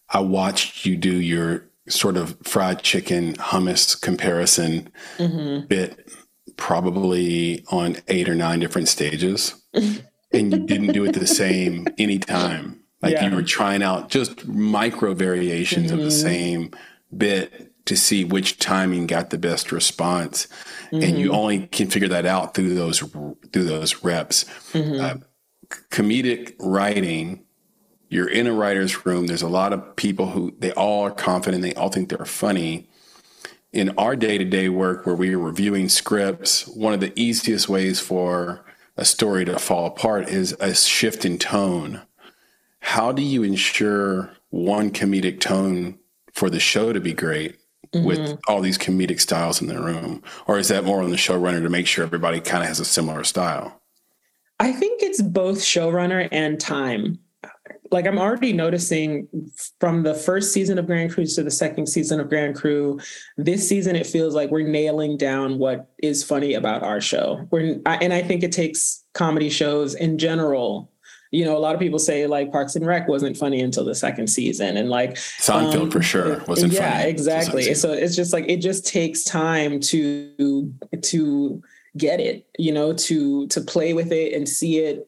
I watched you do your sort of fried chicken hummus comparison mm-hmm. bit probably on eight or nine different stages. and you didn't do it the same anytime. Like yeah. you were trying out just micro variations mm-hmm. of the mm-hmm. same bit to see which timing got the best response, mm-hmm. and you mm-hmm. only can figure that out through those through those reps. Mm-hmm. Uh, comedic writing, you're in a writer's room. There's a lot of people who they all are confident. They all think they're funny. In our day to day work where we are reviewing scripts, one of the easiest ways for a story to fall apart is a shift in tone. How do you ensure one comedic tone for the show to be great mm-hmm. with all these comedic styles in the room? Or is that more on the showrunner to make sure everybody kind of has a similar style? I think it's both showrunner and time like I'm already noticing from the first season of Grand Crew to the second season of Grand Crew, this season it feels like we're nailing down what is funny about our show. We're, and I think it takes comedy shows in general. You know, a lot of people say like Parks and Rec wasn't funny until the second season, and like Seinfeld um, for sure wasn't. Funny. Yeah, exactly. So it's just like it just takes time to to get it. You know, to to play with it and see it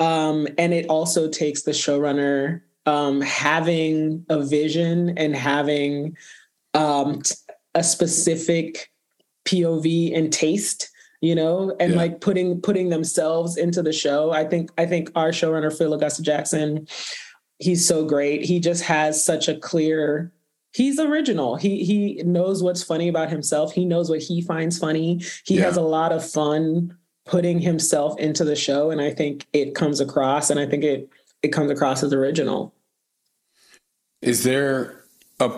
um, and it also takes the showrunner um, having a vision and having um, a specific POV and taste, you know, and yeah. like putting putting themselves into the show. I think I think our showrunner Phil Augusta Jackson, he's so great. He just has such a clear he's original. He he knows what's funny about himself. He knows what he finds funny. He yeah. has a lot of fun putting himself into the show and i think it comes across and i think it it comes across as original is there a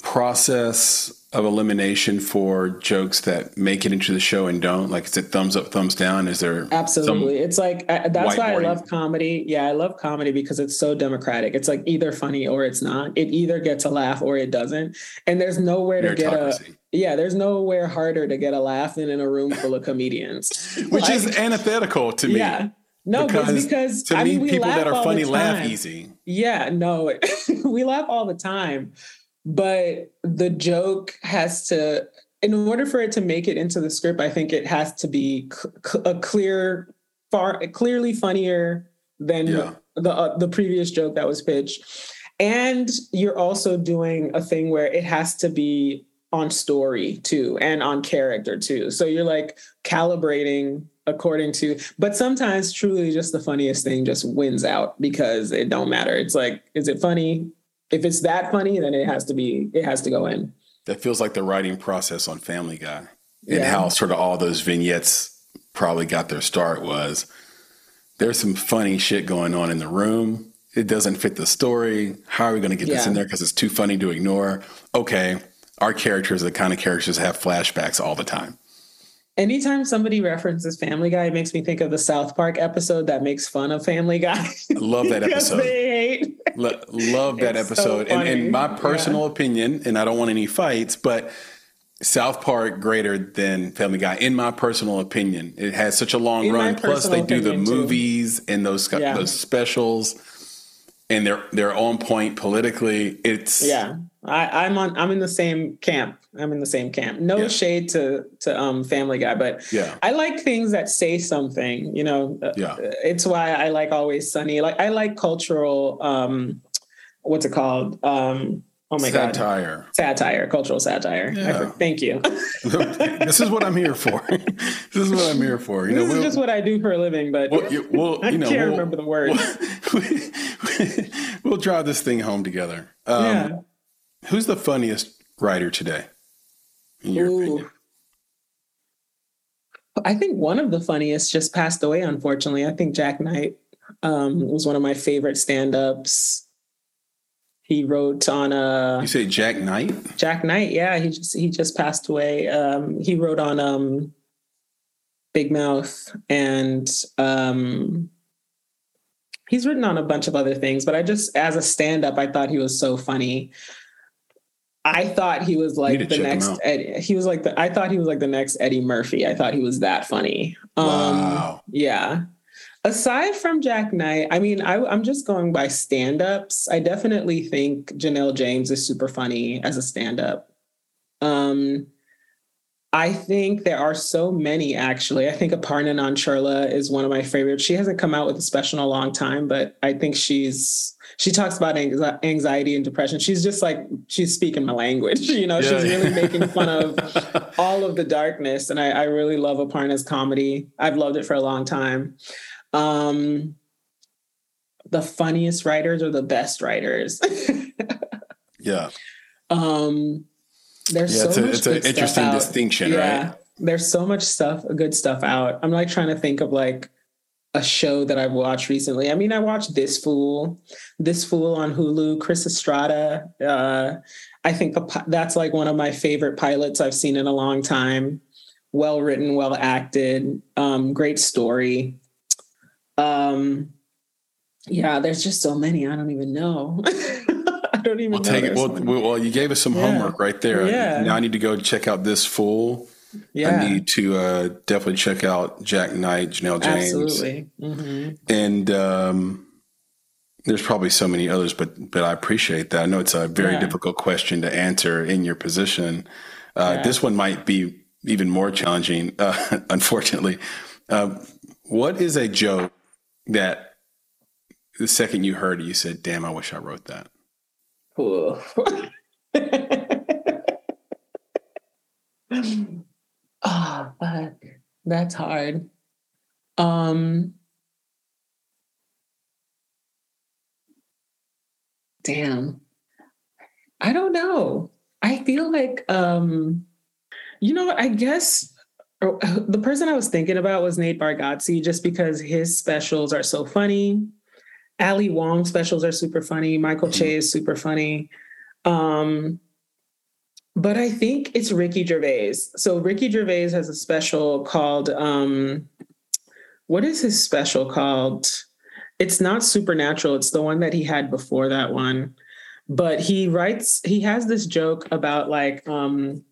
process of elimination for jokes that make it into the show and don't? Like is it thumbs up thumbs down? Is there absolutely. It's like I, that's why i love comedy. Yeah i love comedy because it's so democratic. It's like either funny or it's not. It either gets a laugh or it doesn't. And there's nowhere to get a yeah there's nowhere harder to get a laugh than in a room full of comedians. Which like, is antithetical to me. Yeah. No, because, because to I me, mean, people that are funny laugh easy. Yeah, no, we laugh all the time but the joke has to in order for it to make it into the script i think it has to be cl- a clear far clearly funnier than yeah. the uh, the previous joke that was pitched. And you're also doing a thing where it has to be on story too and on character too. So you're like calibrating according to but sometimes truly just the funniest thing just wins out because it don't matter. It's like is it funny if it's that funny, then it has to be, it has to go in. That feels like the writing process on Family Guy and yeah. how sort of all those vignettes probably got their start was there's some funny shit going on in the room. It doesn't fit the story. How are we going to get yeah. this in there? Because it's too funny to ignore. Okay, our characters are the kind of characters that have flashbacks all the time anytime somebody references Family Guy, it makes me think of the South Park episode that makes fun of Family Guy. love that episode. Lo- love that it's episode. So and, and, my personal yeah. opinion, and I don't want any fights, but South Park greater than Family Guy, in my personal opinion. It has such a long in run. Plus, they do the movies too. and those yeah. those specials, and they're they're on point politically. It's yeah. I, I'm on. I'm in the same camp. I'm in the same camp. No yeah. shade to to um Family Guy, but yeah, I like things that say something. You know, uh, yeah. It's why I like Always Sunny. Like I like cultural. um What's it called? Um Oh my satire. god. Satire. Satire, cultural satire. Yeah. Thank you. this is what I'm here for. this is what I'm here for. You this know, is we'll, just what I do for a living, but we'll, you, we'll, I you know, can't we'll, remember the words. We'll, we'll, drive this thing home together. Um, yeah. Who's the funniest writer today, in your Ooh. opinion? I think one of the funniest just passed away, unfortunately. I think Jak Knight um, was one of my favorite stand ups. He wrote on a. You say Jak Knight? Jak Knight, yeah. He just he just passed away. Um, he wrote on um, Big Mouth and um, he's written on a bunch of other things. But I just, as a stand up, I thought he was so funny. I thought he was like the next Eddie. He was like the I thought he was like the next Eddie Murphy. I thought he was that funny. Um, wow. Yeah. Aside from Jak Knight, I mean, I, am just going by stand-ups. I definitely think Janelle James is super funny as a stand-up. Um, I think there are so many actually. I think Aparna Nancherla is one of my favorites. She hasn't come out with a special in a long time, but I think she's she talks about anxiety and depression. She's just like she's speaking my language. You know, yeah. she's really making fun of all of the darkness, and I, I, really love Aparna's comedy. I've loved it for a long time. Um, the funniest writers are the best writers. yeah. Um, there's yeah, so it's, a, it's an interesting distinction, yeah. right? There's so much stuff, good stuff out. I'm like trying to think of like a show that I've watched recently. I mean, I watched This Fool, This Fool on Hulu, Chris Estrada. Uh, I think that's like one of my favorite pilots I've seen in a long time. Well written, well acted, um, great story. Um, yeah, there's just so many. I don't even know. I don't even we'll Take it. Well, well, you gave us some yeah. homework right there. Yeah. Now I need to go check out this fool. Yeah. I need to uh, definitely check out Jak Knight, Janelle James. Absolutely. Mm-hmm. And um, there's probably so many others, but but I appreciate that. I know it's a very yeah. difficult question to answer in your position. Uh, yeah. This one might be even more challenging, uh, unfortunately. Uh, what is a joke that the second you heard it, you said, "Damn, I wish I wrote that." oh, fuck. That's hard. Um, damn. I don't know. I feel like, um, you know, I guess oh, the person I was thinking about was Nate Bargatze, just because his specials are so funny. Ali Wong specials are super funny. Michael mm-hmm. Che is super funny. Um, but I think it's Ricky Gervais. So Ricky Gervais has a special called um, what is his special called? It's not Supernatural. It's the one that he had before that one. But he writes. He has this joke about like um,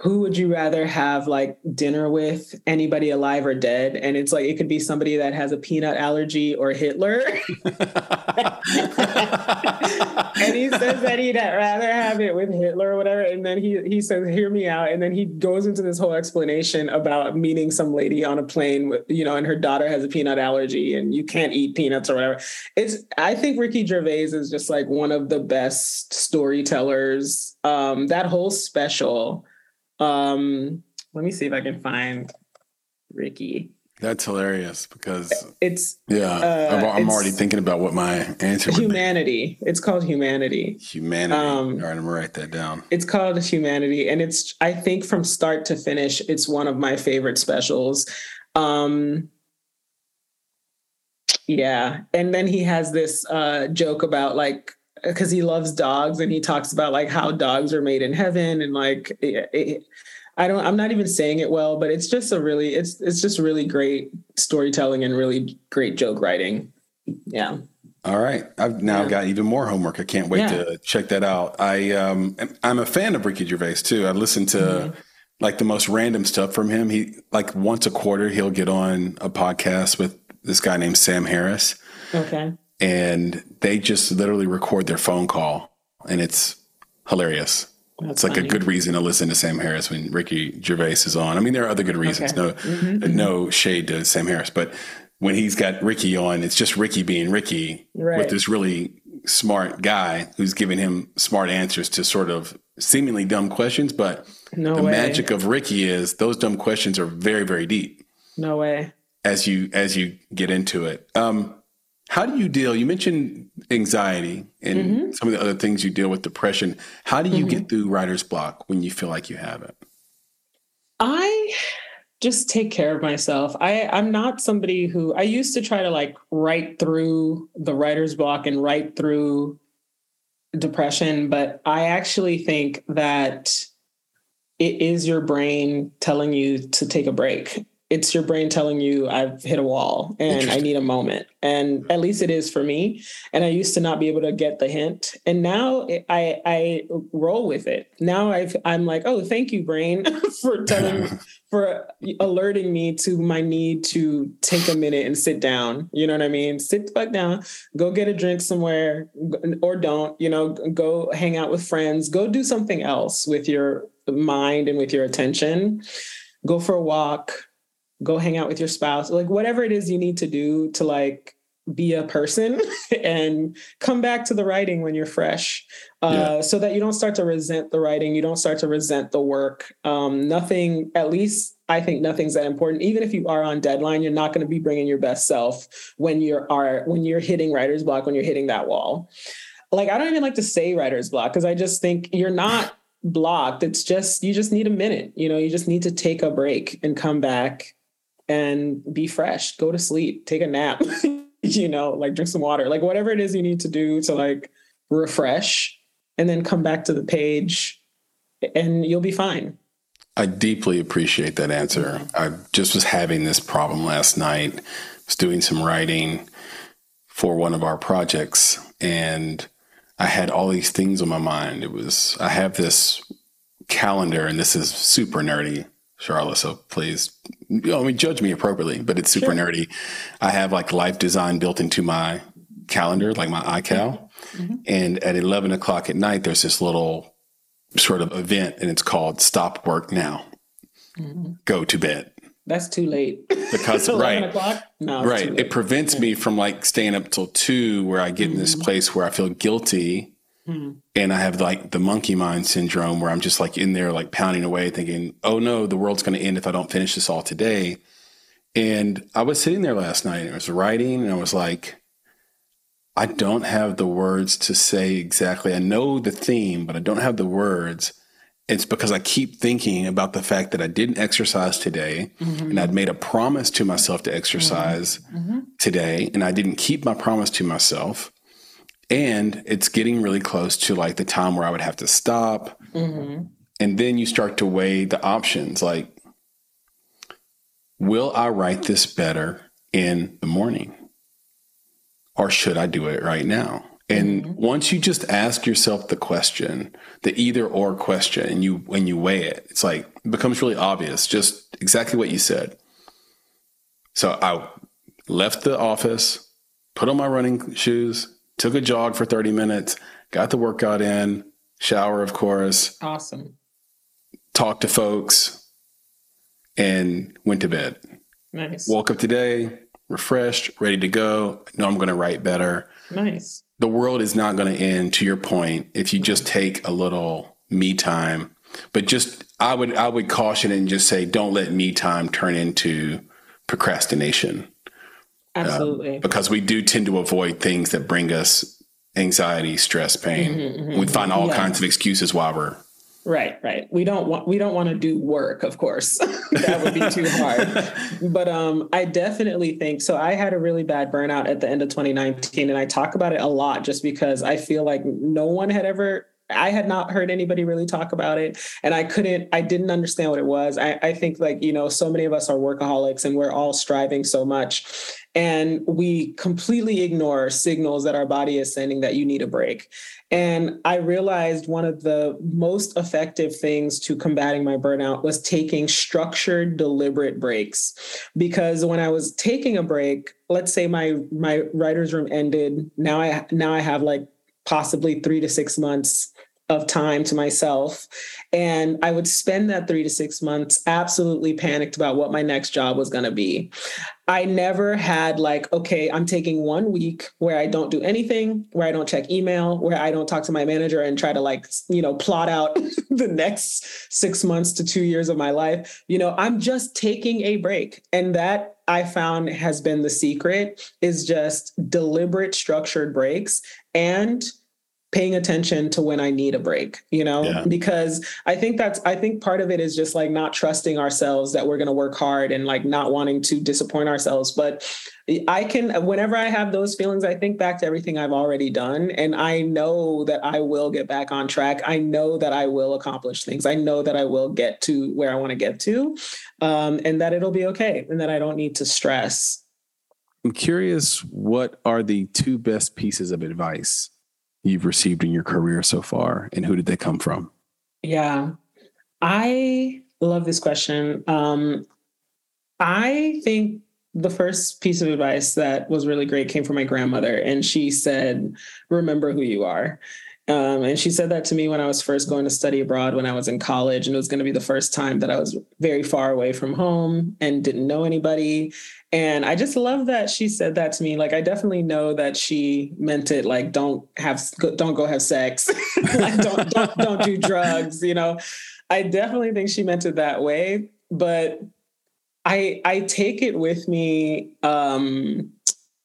who would you rather have like dinner with anybody alive or dead? And it's like it could be somebody that has a peanut allergy or hitler. And he says that he'd rather have it with hitler or whatever and then he he says hear me out and then he goes into this whole explanation about meeting some lady on a plane with you know and her daughter has a peanut allergy and you can't eat peanuts or whatever. It's i think ricky gervais is just like one of the best storytellers. Um that whole special um, let me see if I can find Ricky. That's hilarious because it's yeah. Uh, I'm, I'm it's already thinking about what my answer. humanity. It's called humanity. Humanity. Um, All right, I'm gonna write that down. It's called humanity, and it's I think from start to finish, it's one of my favorite specials. Um, yeah, and then he has this uh, joke about like because he loves dogs and he talks about like how dogs are made in heaven and like it, it, I don't I'm not even saying it well, but it's just a really it's it's just really great storytelling and really great joke writing. Yeah. All right. I've now yeah. got even more homework. I can't wait yeah. to check that out. I um I'm a fan of Ricky Gervais too. I listen to mm-hmm. like the most random stuff from him. He like once a quarter he'll get on a podcast with this guy named Sam Harris. Okay and they just literally record their phone call, and it's hilarious. That's it's like funny. a good reason to listen to Sam Harris when Ricky Gervais is on. I mean, there are other good reasons. Okay. No, mm-hmm. no shade to Sam Harris, but when he's got Ricky on, it's just Ricky being Ricky right. with this really smart guy who's giving him smart answers to sort of seemingly dumb questions. But no the way. magic of Ricky is those dumb questions are very, very deep. No way. As you as you get into it. Um, how do you deal? You mentioned anxiety and mm-hmm. some of the other things you deal with, depression. How do you mm-hmm. get through writer's block when you feel like you have it? I just take care of myself. I, I'm not somebody who I used to try to like write through the writer's block and write through depression, but I actually think that it is your brain telling you to take a break it's your brain telling you I've hit a wall and I need a moment. And at least it is for me. And I used to not be able to get the hint. And now I I roll with it. Now I've I'm like, oh, thank you, brain, for telling for alerting me to my need to take a minute and sit down. You know what I mean? Sit the fuck down, go get a drink somewhere, or don't, you know, go hang out with friends, go do something else with your mind and with your attention. Go for a walk, go hang out with your spouse, like whatever it is you need to do to like be a person and come back to the writing when you're fresh uh, yeah. so that you don't start to resent the writing you don't start to resent the work um, nothing at least I think nothing's that important. Even if you are on deadline, you're not going to be bringing your best self when you're are when you're hitting writer's block when you're hitting that wall. Like I don't even like to say writer's block because I just think you're not blocked. It's just you just need a minute. You know, you just need to take a break and come back and be fresh. Go to sleep, take a nap. you know, like drink some water, like whatever it is you need to do to like refresh and then come back to the page and you'll be fine. I deeply appreciate that answer. I just was having this problem last night. Was doing some writing for one of our projects and I had all these things on my mind. It was I have this calendar and this is super nerdy, Charla, so please you know, I mean judge me appropriately, but it's super sure. nerdy. I have like life design built into my calendar, like my iCal. Mm-hmm. And at 11 o'clock at night, there's this little sort of event, and it's called Stop Work Now. Mm-hmm. Go to bed. That's too late. Because right, no, right, it prevents yeah. me from like staying up till two, where I get mm-hmm. in this mm-hmm. place where I feel guilty, mm-hmm. and I have like the monkey mind syndrome, where I'm just like in there, like pounding away, thinking, "Oh no, the world's going to end if I don't finish this all today." And I was sitting there last night, and I was writing, and I was like, I don't have the words to say exactly. I know the theme, but I don't have the words. It's because I keep thinking about the fact that I didn't exercise today mm-hmm. and I'd made a promise to myself to exercise mm-hmm. mm-hmm. today and I didn't keep my promise to myself. And it's getting really close to like the time where I would have to stop. Mm-hmm. And then you start to weigh the options like, will I write this better in the morning? or should I do it right now? And mm-hmm. once you just ask yourself the question, the either or question, and you when you weigh it, it's like it becomes really obvious, just exactly what you said. So I left the office, put on my running shoes, took a jog for 30 minutes, got the workout in, shower, of course. Awesome. Talked to folks and went to bed. Nice. Woke up today, refreshed, ready to go. Know I'm going to write better. Nice. The world is not going to end, to your point, if you just take a little me time. But just, I would, I would caution and just say, don't let me time turn into procrastination. Absolutely. Uh, because we do tend to avoid things that bring us anxiety, stress, pain. Mm-hmm, mm-hmm. We find all yeah. kinds of excuses why we're Right, right. We don't want we don't want to do work, of course. that would be too hard. But um I definitely think so I had a really bad burnout at the end of 2019 and I talk about it a lot just because I feel like no one had ever I had not heard anybody really talk about it. And I couldn't, I didn't understand what it was. I, I think, like, you know, so many of us are workaholics and we're all striving so much. And we completely ignore signals that our body is sending that you need a break. And I realized one of the most effective things to combating my burnout was taking structured, deliberate breaks. Because when I was taking a break, let's say my my writer's room ended. Now I now I have like possibly three to six months of time to myself. And I would spend that three to six months absolutely panicked about what my next job was going to be. I never had like, okay, I'm taking one week where I don't do anything, where I don't check email, where I don't talk to my manager and try to like, you know, plot out the next six months to two years of my life. You know, I'm just taking a break. And that I found has been the secret is just deliberate, structured breaks and paying attention to when I need a break, you know, yeah. because I think that's, I think part of it is just like not trusting ourselves that we're going to work hard and like not wanting to disappoint ourselves. But I can, whenever I have those feelings, I think back to everything I've already done. And I know that I will get back on track. I know that I will accomplish things. I know that I will get to where I want to get to um, and that it'll be okay and that I don't need to stress. I'm curious, what are the two best pieces of advice you've received in your career so far, and who did they come from? Yeah, I love this question. Um, I think the first piece of advice that was really great came from my grandmother, and she said, "Remember who you are." Um, and she said that to me when I was first going to study abroad when I was in college. And it was going to be the first time that I was very far away from home and didn't know anybody. And I just love that she said that to me. Like, I definitely know that she meant it like, don't have, don't go have sex, like, don't, don't, don't do drugs, you know. I definitely think she meant it that way. But I I take it with me um,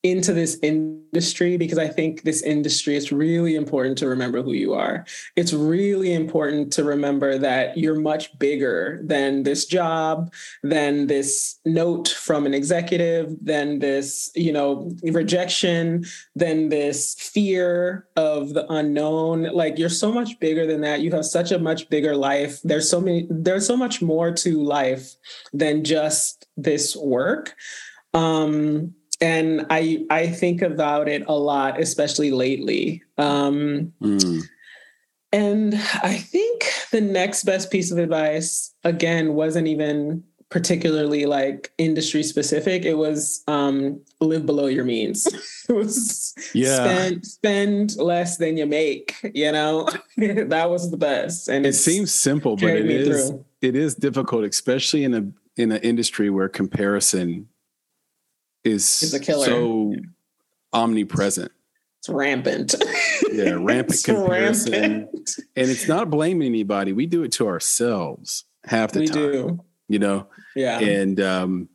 into this industry because I think this industry is really important to remember who you are. It's really important to remember that you're much bigger than this job, than this note from an executive, than this, you know, rejection, than this fear of the unknown. Like you're so much bigger than that. You have such a much bigger life. There's so many there's so much more to life than just this work. Um and I I think about it a lot, especially lately. Um, mm. And I think the next best piece of advice, again, wasn't even particularly like industry specific. It was um, live below your means. it was yeah. spend spend less than you make. You know, that was the best. And it seems simple, but it is through. it is difficult, especially in a in an industry where comparison is a killer. so omnipresent. It's rampant. Yeah, rampant it's comparison. Rampant. And it's not blaming anybody. We do it to ourselves half the we time. Do. You know? Yeah. And um,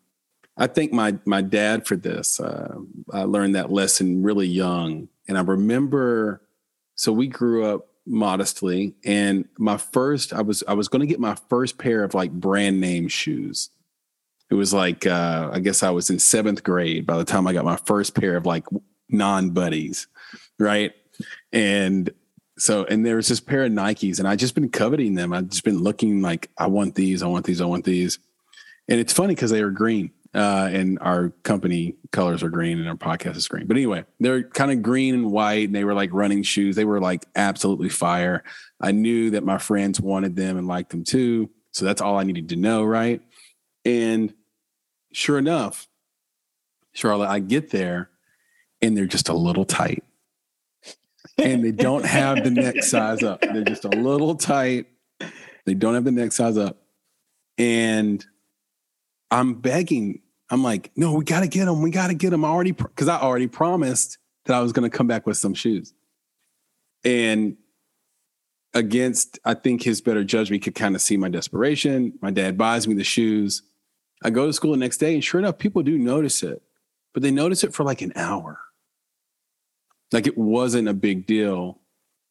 I think my my dad for this, uh, I learned that lesson really young. And I remember so we grew up modestly and my first I was I was going to get my first pair of like brand name shoes it was like uh, I guess I was in seventh grade by the time I got my first pair of like non buddies, right? And so and there was this pair of Nikes, and I just been coveting them. I've just been looking like I want these, I want these, I want these. And it's funny because they were green, uh, and our company colors are green, and our podcast is green. But anyway, they're kind of green and white, and they were like running shoes. They were like absolutely fire. I knew that my friends wanted them and liked them too, so that's all I needed to know, right? And sure enough, Charla, I get there and they're just a little tight. and they don't have the neck size up. They're just a little tight. They don't have the neck size up. And I'm begging. I'm like, no, we got to get them. We got to get them already because I already promised that I was going to come back with some shoes. And against, I think his better judgment could kind of see my desperation. My dad buys me the shoes. I go to school the next day, and sure enough, people do notice it, but they notice it for like an hour. Like it wasn't a big deal.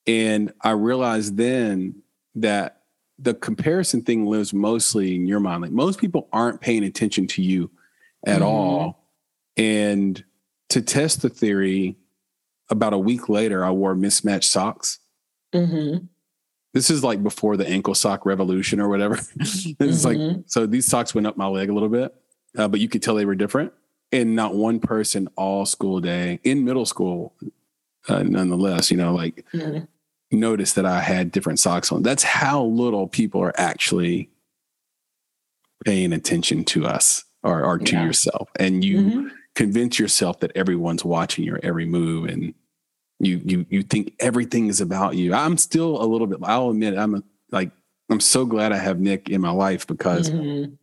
And I realized then that the comparison thing lives mostly in your mind. Like most people aren't paying attention to you at mm-hmm. all. And to test the theory, about a week later, I wore mismatched socks. Mm-hmm. This is like before the ankle sock revolution or whatever. it's mm-hmm. like so these socks went up my leg a little bit, uh, but you could tell they were different. And not one person all school day in middle school, uh, nonetheless, you know, like mm-hmm. noticed that I had different socks on. That's how little people are actually paying attention to us or, or to yeah. yourself, and you mm-hmm. convince yourself that everyone's watching your every move and you you you think everything is about you. I'm still a little bit. I'll admit I'm a, like I'm so glad I have Nick in my life because mm-hmm.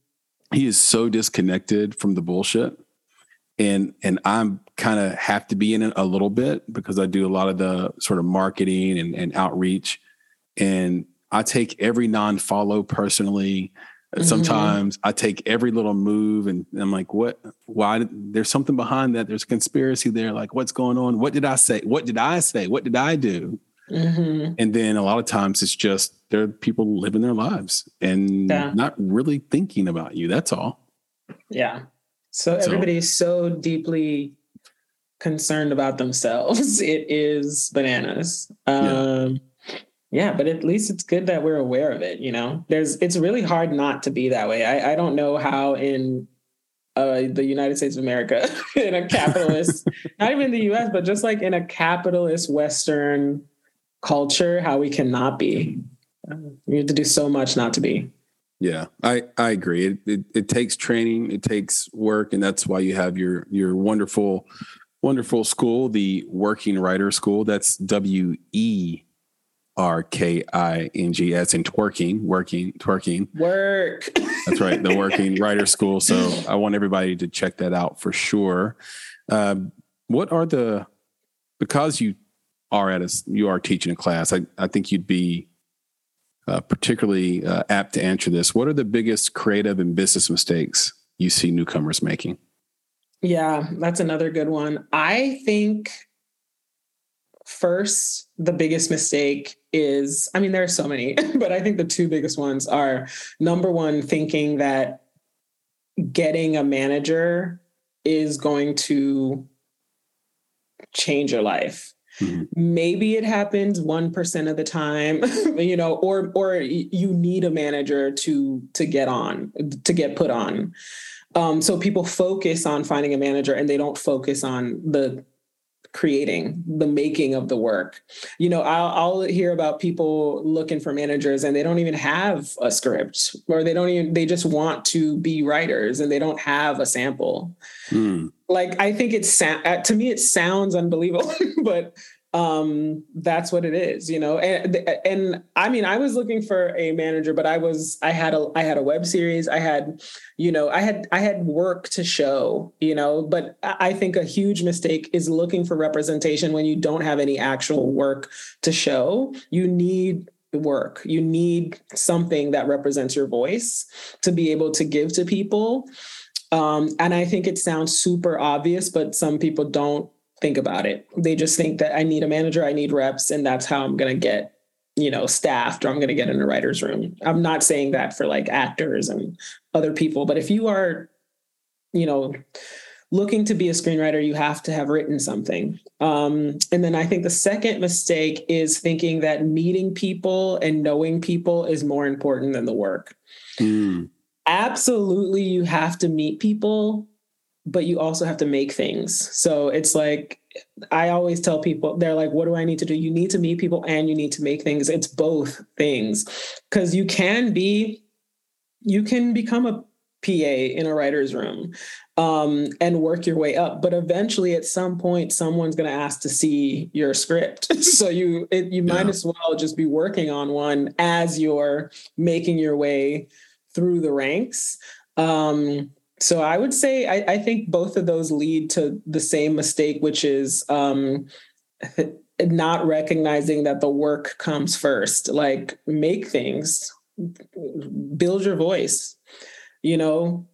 he is so disconnected from the bullshit, and and I'm kind of have to be in it a little bit because I do a lot of the sort of marketing and, and outreach, and I take every non follow personally. Mm-hmm. Sometimes I take every little move and I'm like, what? Why? There's something behind that. There's a conspiracy there. Like, what's going on? What did I say? What did I say? What did I do? Mm-hmm. And then a lot of times it's just there are people living their lives and yeah. not really thinking about you. That's all. Yeah. So everybody's so, so deeply concerned about themselves. It is bananas. Um, yeah yeah but at least it's good that we're aware of it you know? There's it's really hard not to be that way. I, I don't know how in uh, the united states of america in a capitalist not even the us but just like in a capitalist western culture how we cannot be. We have to do so much not to be. Yeah i i agree. It, it, it takes training it takes work and that's why you have your your wonderful wonderful school the working writer school. That's w e R K I N G and twerking, working, twerking. Work. That's right, the Working Writer School. So I want everybody to check that out for sure. Uh, what are the because you are at a you are teaching a class? I I think you'd be uh, particularly uh, apt to answer this. What are the biggest creative and business mistakes you see newcomers making? Yeah, that's another good one. I think first, the biggest mistake is I mean, there are so many, but I think the two biggest ones are number one, thinking that getting a manager is going to change your life. Mm-hmm. Maybe it happens 1% of the time, you know, or or you need a manager to to get on, to get put on. Um, so people focus on finding a manager and they don't focus on the creating the making of the work you know I'll, I'll, hear about people looking for managers and they don't even have a script or they don't even they just want to be writers and they don't have a sample mm. like i think it's uh, to me it sounds unbelievable but um that's what it is you know? And and i mean i was looking for a manager but i was i had a i had a web series. I had you know i had i had work to show you know? But i think a huge mistake is looking for representation when you don't have any actual work to show. You need work. You need something that represents your voice to be able to give to people. Um, and i think it sounds super obvious but some people don't think about it. They just think that I need a manager, I need reps, and that's how I'm going to get, you know, staffed or I'm going to get in a writer's room. I'm not saying that for like actors and other people, but if you are, you know, looking to be a screenwriter, you have to have written something. Um, and then I think the second mistake is thinking that meeting people and knowing people is more important than the work. Mm. Absolutely, you have to meet people but you also have to make things. So it's like I always tell people, they're like, what do I need to do? You need to meet people and you need to make things. It's both things. Cause you can be, you can become a PA in a writer's room um, and work your way up. But eventually, at some point, someone's going to ask to see your script. so you it, you yeah. might as well just be working on one as you're making your way through the ranks. Um, so I would say I, I, think both of those lead to the same mistake, which is um, not recognizing that the work comes first. Like make things, build your voice, you know,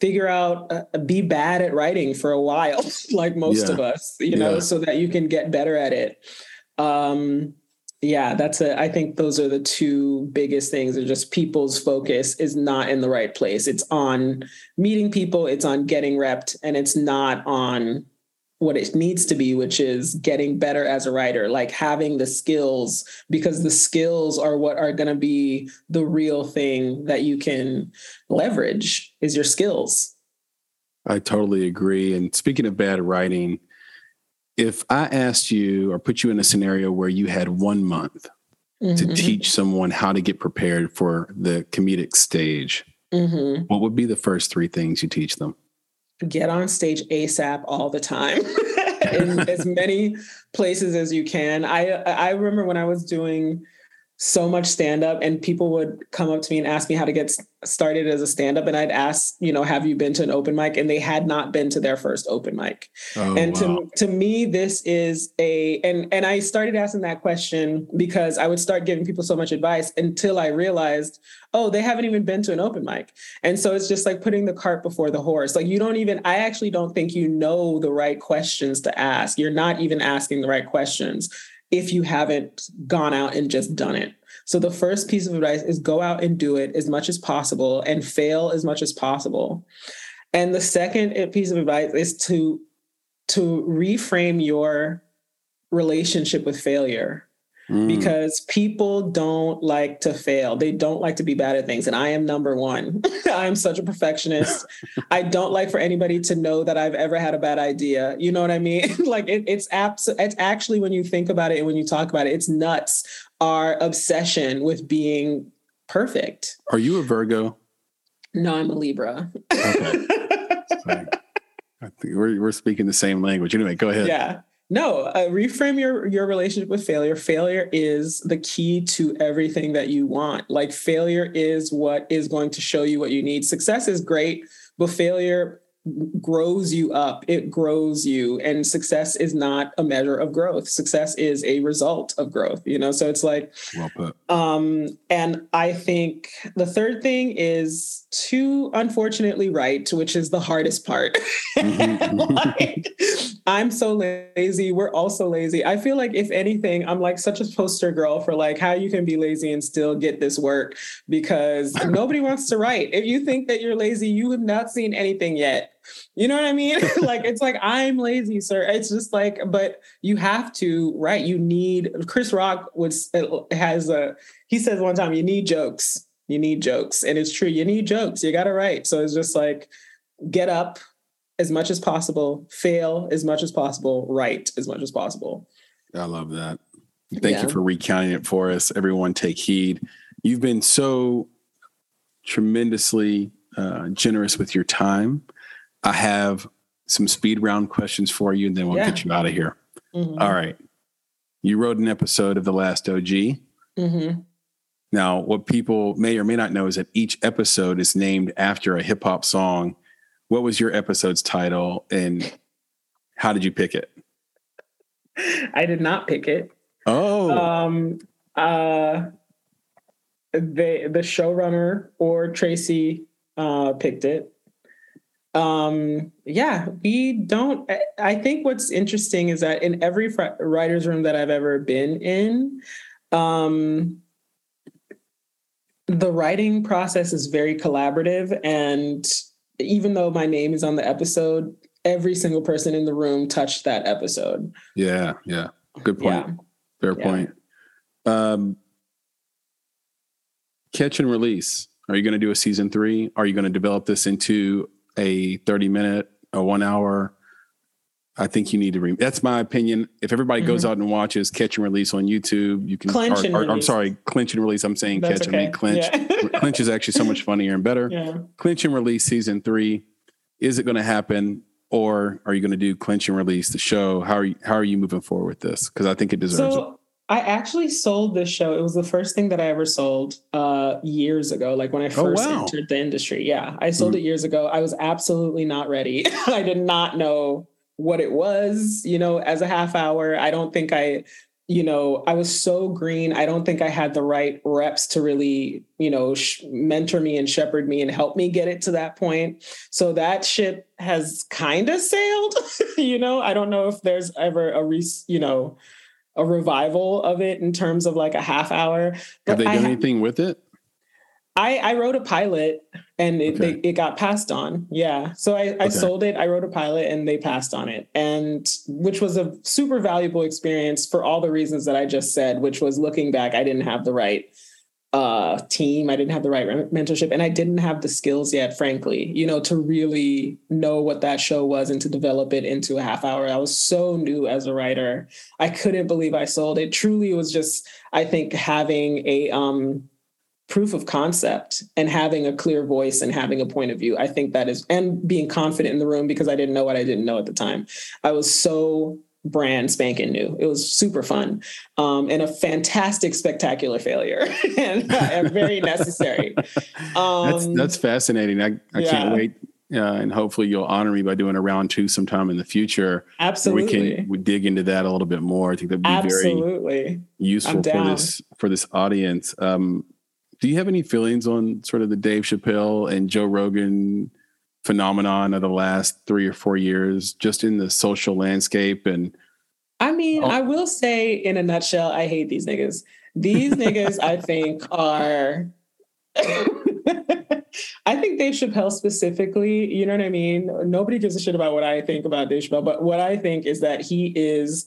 figure out, uh, be bad at writing for a while, like most yeah. of us, you know, yeah. so that you can get better at it. Um, yeah that's a i think those are the two biggest things are just people's focus is not in the right place. It's on meeting people it's on getting repped and it's not on what it needs to be which is getting better as a writer like having the skills because the skills are what are going to be the real thing that you can leverage is your skills. I totally agree and speaking of bad writing if I asked you or put you in a scenario where you had one month mm-hmm. to teach someone how to get prepared for the comedic stage, mm-hmm. what would be the first three things you teach them? Get on stage ASAP all the time. in as many places as you can. I I remember when I was doing so much stand up and people would come up to me and ask me how to get started as a stand up and I'd ask, you know, have you been to an open mic and they had not been to their first open mic. Oh, and wow. to to me this is a and and I started asking that question because I would start giving people so much advice until I realized, oh, they haven't even been to an open mic. And so it's just like putting the cart before the horse. Like you don't even I actually don't think you know the right questions to ask. You're not even asking the right questions if you haven't gone out and just done it. So the first piece of advice is go out and do it as much as possible and fail as much as possible. And the second piece of advice is to to reframe your relationship with failure. Mm. Because people don't like to fail. They don't like to be bad at things. And I am number one. I am such a perfectionist. I don't like for anybody to know that I've ever had a bad idea. You know what I mean? like it, it's abs- it's actually when you think about it and when you talk about it, it's nuts. Our obsession with being perfect. Are you a Virgo? No, I'm a Libra. okay. I think we're, we're speaking the same language. Anyway, go ahead. Yeah. No, uh, reframe your your relationship with failure. Failure is the key to everything that you want. Like failure is what is going to show you what you need. Success is great, but failure grows you up. It grows you. And success is not a measure of growth. Success is a result of growth, you know? So it's like, well. Um, and I think the third thing is to unfortunately write, which is the hardest part. Mm-hmm. like, I'm so lazy. We're also lazy. I feel like if anything, I'm like such a poster girl for like how you can be lazy and still get this work because nobody wants to write. If you think that you're lazy, you have not seen anything yet. You know what I mean? like it's like I'm lazy, sir. It's just like, but you have to write. You need. Chris Rock was uh, has a. He says one time, you need jokes. You need jokes, and it's true. You need jokes. You got to write. So it's just like, get up as much as possible, fail as much as possible, write as much as possible. I love that. Thank yeah. you for recounting it for us. Everyone, take heed. You've been so tremendously uh, generous with your time. I have some speed round questions for you, and then we'll yeah. get you out of here. Mm-hmm. All right. You wrote an episode of The Last OG. Mm-hmm. Now, what people may or may not know is that each episode is named after a hip hop song. What was your episode's title, and how did you pick it? I did not pick it. Oh. Um, uh, they, the showrunner or Tracy uh, picked it um yeah we don't i think what's interesting is that in every fr- writers room that i've ever been in um the writing process is very collaborative and even though my name is on the episode every single person in the room touched that episode yeah yeah good point yeah. fair yeah. point um catch and release are you going to do a season three are you going to develop this into a 30 minute, a one hour. I think you need to. Re- that's my opinion. If everybody mm-hmm. goes out and watches Catch and Release on YouTube, you can. Clinch or, or, I'm sorry, Clinch and Release. I'm saying that's Catch okay. and Clinch. Yeah. Clinch is actually so much funnier and better. Yeah. Clinch and Release season three. Is it going to happen, or are you going to do Clinch and Release the show? How are you, how are you moving forward with this? Because I think it deserves so, it. I actually sold this show. It was the first thing that I ever sold uh, years ago, like when I oh, first oh, wow. entered the industry. Yeah, I sold mm. it years ago. I was absolutely not ready. I did not know what it was, you know, as a half hour. I don't think I, you know, I was so green. I don't think I had the right reps to really, you know, sh- mentor me and shepherd me and help me get it to that point. So that ship has kind of sailed, you know. I don't know if there's ever a, re- you know, a revival of it in terms of like a half hour. But Have they done anything with it? I, I wrote a pilot and it, okay. they, it got passed on. Yeah. So I, I okay. sold it. I wrote a pilot and they passed on it. And which was a super valuable experience for all the reasons that I just said, which was looking back, I didn't have the right uh, team. I didn't have the right mentorship and I didn't have the skills yet, frankly, you know, to really know what that show was and to develop it into a half hour. I was so new as a writer. I couldn't believe I sold it. Truly was just, I think, having a um, proof of concept and having a clear voice and having a point of view. I think that is, and being confident in the room because I didn't know what I didn't know at the time. I was so brand spanking new. It was super fun um, and a fantastic, spectacular failure and uh, very necessary. Um, that's, that's fascinating. I, I yeah. can't wait. Uh, and hopefully you'll honor me by doing a round two sometime in the future. Absolutely. We can we dig into that a little bit more. I think that'd be Absolutely. very useful for this, for this audience. Um, do you have any feelings on sort of the Dave Chappelle and Joe Rogan phenomenon of the last three or four years, just in the social landscape. And I mean, oh. I will say in a nutshell, I hate these niggas. These niggas, I think, are. I think Dave Chappelle specifically, you know what I mean? Nobody gives a shit about what I think about Dave Chappelle, but what I think is that he is,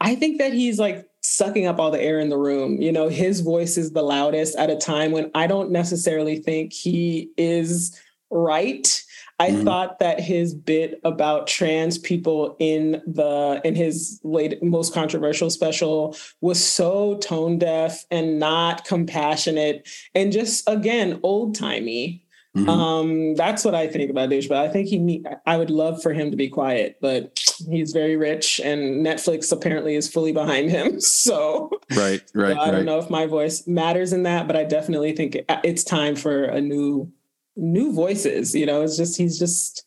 I think that he's like sucking up all the air in the room. You know, his voice is the loudest at a time when I don't necessarily think he is right. I mm-hmm. thought that his bit about trans people in the in his late most controversial special was so tone deaf and not compassionate and just again old timey. Mm-hmm. Um, that's what I think about Dave But I think he I would love for him to be quiet, but he's very rich and Netflix apparently is fully behind him. So right, right. So I don't know if my voice matters in that, but I definitely think it's time for a new new voices. You know, it's just he's just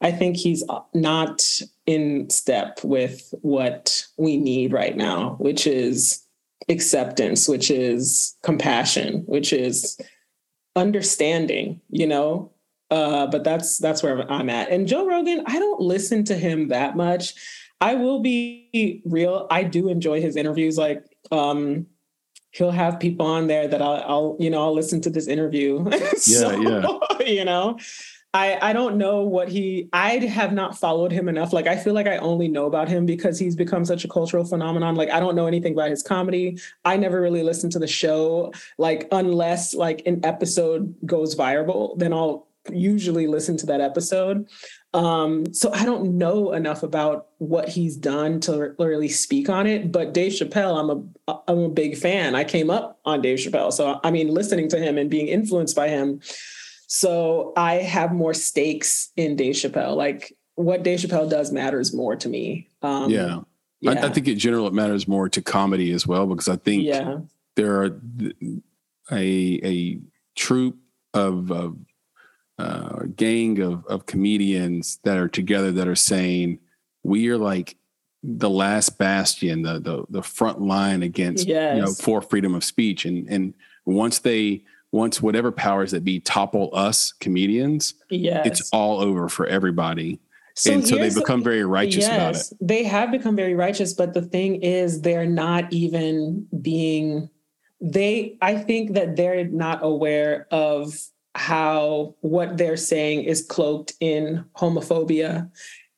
I think he's not in step with what we need right now, which is acceptance, which is compassion, which is understanding, you know? Uh, but that's that's where I'm at. And Joe Rogan, I don't listen to him that much. I will be real. I do enjoy his interviews. Like, um, he'll have people on there that I'll, I'll you know, I'll listen to this interview. so, yeah, yeah. You know, I, I don't know what he I have not followed him enough. Like I feel like I only know about him because he's become such a cultural phenomenon. Like I don't know anything about his comedy. I never really listened to the show. Like unless like an episode goes viral, then I'll usually listen to that episode. Um, so I don't know enough about what he's done to really speak on it. But Dave Chappelle, I'm a I'm a big fan. I came up on Dave Chappelle, so I mean, listening to him and being influenced by him so I have more stakes in Dave Chappelle. Like what Dave Chappelle does matters more to me. Um, yeah. yeah. I, I, think in general it matters more to comedy as well because I think yeah. there are a a troop of, of uh, gang of of comedians that are together that are saying we are like the last bastion, the the the front line against yes. you know for freedom of speech, and and once they once whatever powers that be topple us comedians, yes. it's all over for everybody. So and so they become very righteous yes, about it. They have become very righteous, but the thing is, they're not even being, they, I think that they're not aware of how what they're saying is cloaked in homophobia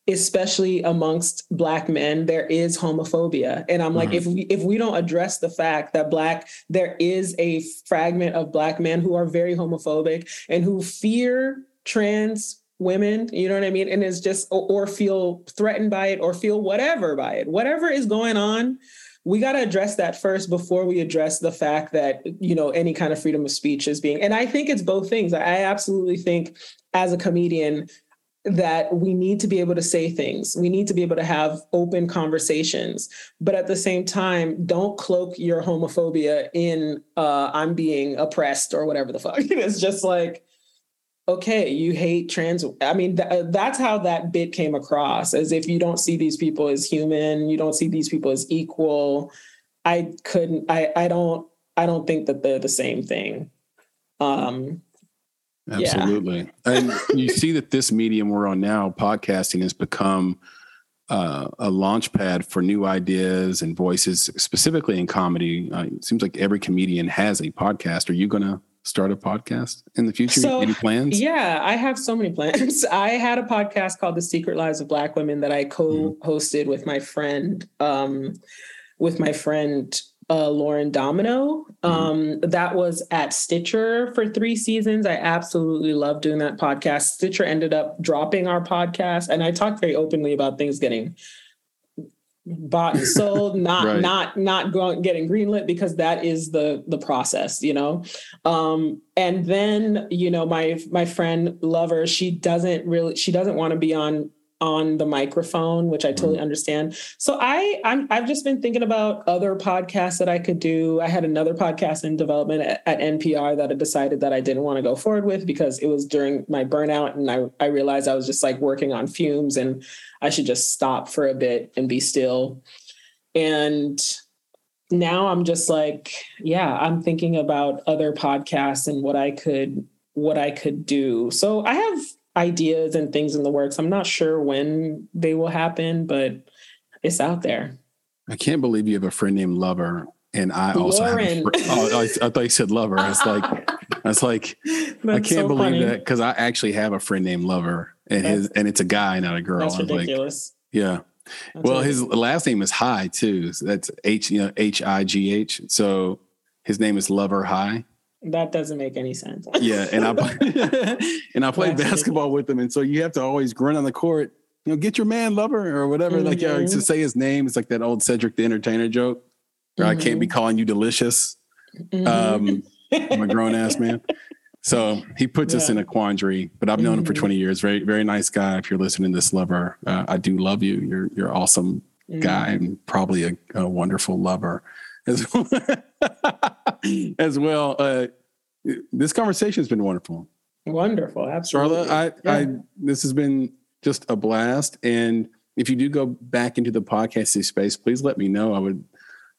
especially amongst black men there is homophobia. And i'm like mm-hmm. if we if we don't address the fact that black there is a fragment of black men who are very homophobic and who fear trans women you know what i mean? And is just or, or feel threatened by it or feel whatever by it. Whatever is going on we got to address that first before we address the fact that you know any kind of freedom of speech is being and i think it's both things. I absolutely think as a comedian that we need to be able to say things. We need to be able to have open conversations. But at the same time, don't cloak your homophobia in uh, I'm being oppressed or whatever the fuck. it's just like, okay, you hate trans. I mean, th- that's how that bit came across as if you don't see these people as human, you don't see these people as equal. I couldn't, I, I don't, I don't think that they're the same thing. Um, Absolutely. Yeah. and you see that this medium we're on now, podcasting, has become uh, a launch pad for new ideas and voices, specifically in comedy. Uh, it seems like every comedian has a podcast. Are you going to start a podcast in the future? So, Any plans? Yeah, I have so many plans. I had a podcast called The Secret Lives of Black Women that I co-hosted mm-hmm. with my friend, um, with my friend uh, Lauren Domino. Mm-hmm. Um. That was at Stitcher for three seasons. I absolutely love doing that podcast. Stitcher ended up dropping our podcast, and I talked very openly about things getting bought and sold, not right. not not going getting greenlit because that is the the process, you know. Um, and then you know my my friend Lover, she doesn't really she doesn't want to be on on the microphone, which I totally mm. understand. So I I'm, I've just been thinking about other podcasts that I could do. I had another podcast in development at, at NPR that I decided that I didn't want to go forward with because it was during my burnout, and I I realized I was just like working on fumes, and I should just stop for a bit and be still. And now I'm just like, yeah, I'm thinking about other podcasts and what I could what I could do. So I have ideas and things in the works. I'm not sure when they will happen, but it's out there. I can't believe you have a friend named Lover, and I also Lauren. have. A friend, oh, I, I, thought you said Lover. I was like, I was like, I can't so believe funny. that because I actually have a friend named Lover, and that's, his and it's a guy, not a girl. That's ridiculous. Like, yeah. That's well, his last name is High too. So that's H, you know, H I G H. So his name is Lover High. That doesn't make any sense. yeah, and I and I played basketball with him, and so you have to always grunt on the court. You know, get your man lover or whatever. Mm-hmm. Like yeah, to say his name, it's like that old Cedric the Entertainer joke. Where mm-hmm. I can't be mm-hmm. calling you delicious. Mm-hmm. Um, I'm a grown ass man. So he puts yeah. us in a quandary, but I've known mm-hmm. him for mm-hmm. 20 years. Very, very nice guy. If you're listening to this lover, uh, I do love you. You're, you're awesome guy mm-hmm. and probably a, a wonderful lover as well. as well. Uh, this conversation has been wonderful. Wonderful, absolutely. Charla, I, yeah. I, this has been just a blast. And if you do go back into the podcasting space, please let me know. I would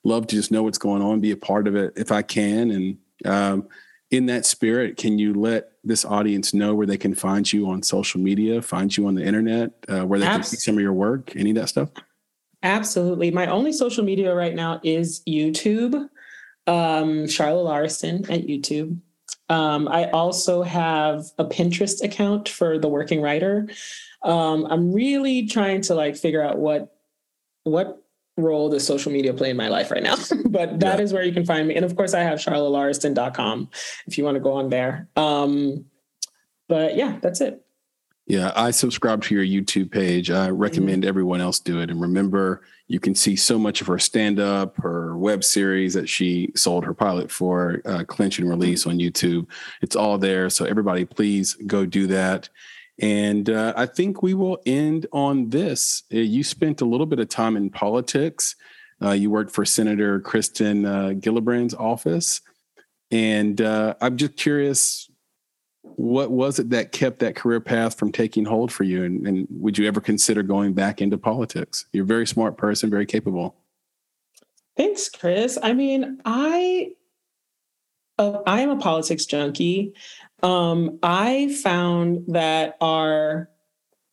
love to just know what's going on, be a part of it if I can. And um, in that spirit, can you let this audience know where they can find you on social media, find you on the internet, uh, where they can see some of your work, any of that stuff? Absolutely. My only social media right now is YouTube, um, Charla Lauriston at YouTube. Um, I also have a Pinterest account for the working writer. Um, I'm really trying to like figure out what what role does social media play in my life right now. but that yeah. is where you can find me. And of course, I have charlalauriston.com if you want to go on there. Um, but yeah, that's it. Yeah, I subscribe to your YouTube page. I recommend mm-hmm. everyone else do it. And remember, you can see so much of her stand up, her web series that she sold her pilot for, uh, Clinch and Release on YouTube. It's all there. So, everybody, please go do that. And uh, I think we will end on this. Uh, you spent a little bit of time in politics. Uh, you worked for Senator Kristen uh, Gillibrand's office. And uh, I'm just curious, what was it that kept that career path from taking hold for you? And, and would you ever consider going back into politics? You're a very smart person, very capable. Thanks, Chris. I mean, I uh, I am a politics junkie. Um, I found that our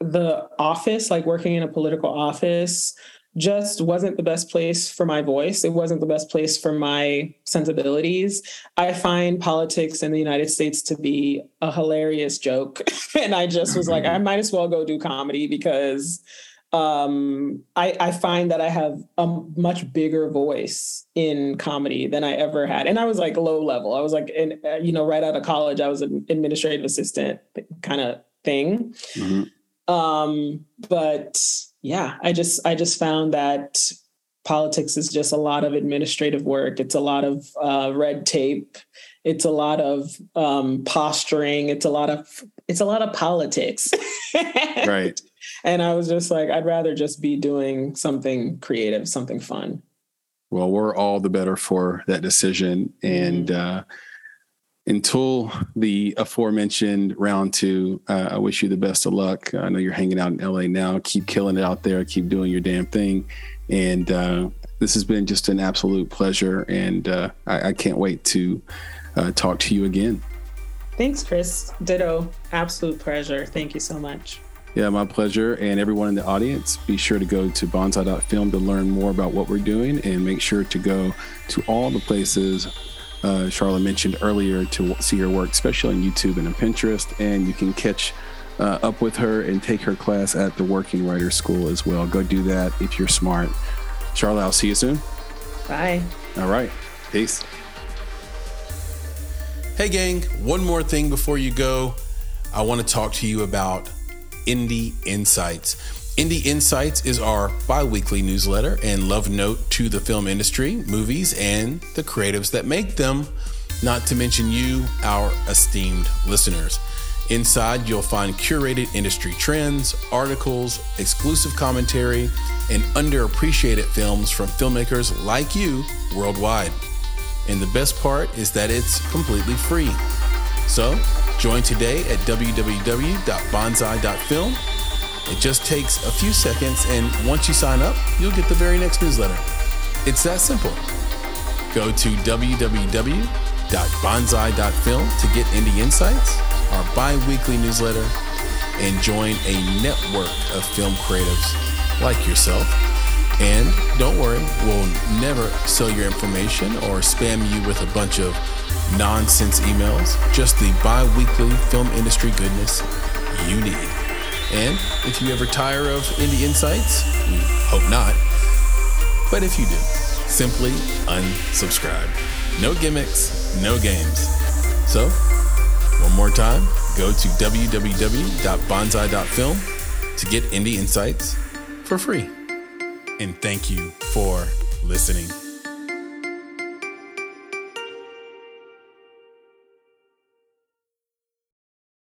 the office, like working in a political office, just wasn't the best place for my voice. It wasn't the best place for my sensibilities. I find politics in the United States to be a hilarious joke. and I just was like, I might as well go do comedy because um, I, I, find that I have a much bigger voice in comedy than I ever had. And I was like low level. I was like, in, uh, you know, right out of college, I was an administrative assistant kind of thing. Mm-hmm. Um, but yeah, I just, I just found that politics is just a lot of administrative work. It's a lot of uh, red tape. It's a lot of um, posturing. It's a lot of, it's a lot of politics. right and I was just like, I'd rather just be doing something creative, something fun. Well, we're all the better for that decision. And mm-hmm. uh, until the aforementioned round two, uh, I wish you the best of luck. I know you're hanging out in LA now. Keep killing it out there. Keep doing your damn thing. And uh, this has been just an absolute pleasure. And uh, I, I, can't wait to uh, talk to you again. Thanks, Chris. Ditto. Absolute pleasure. Thank you so much. Yeah, my pleasure. And everyone in the audience, be sure to go to bonsai.film to learn more about what we're doing and make sure to go to all the places uh, Charla mentioned earlier to see her work, especially on YouTube and on Pinterest. And you can catch uh, up with her and take her class at the Working Writer School as well. Go do that if you're smart. Charla, I'll see you soon. Bye. All right. Peace. Hey, gang, one more thing before you go. I want to talk to you about Indie Insights. Indie Insights is our bi weekly newsletter and love note to the film industry, movies, and the creatives that make them, not to mention you, our esteemed listeners. Inside, you'll find curated industry trends, articles, exclusive commentary, and underappreciated films from filmmakers like you worldwide. And the best part is that it's completely free. So, Join today at www.bonsai.film. It just takes a few seconds, and once you sign up, you'll get the very next newsletter. It's that simple. Go to www.bonsai.film to get Indie Insights, our bi weekly newsletter, and join a network of film creatives like yourself. And don't worry, we'll never sell your information or spam you with a bunch of nonsense emails, just the bi weekly film industry goodness you need. And if you ever tire of Indie Insights, we hope not. But if you do, simply unsubscribe. No gimmicks, no games. So, one more time, go to www.bonsai.film to get Indie Insights for free. And thank you for listening.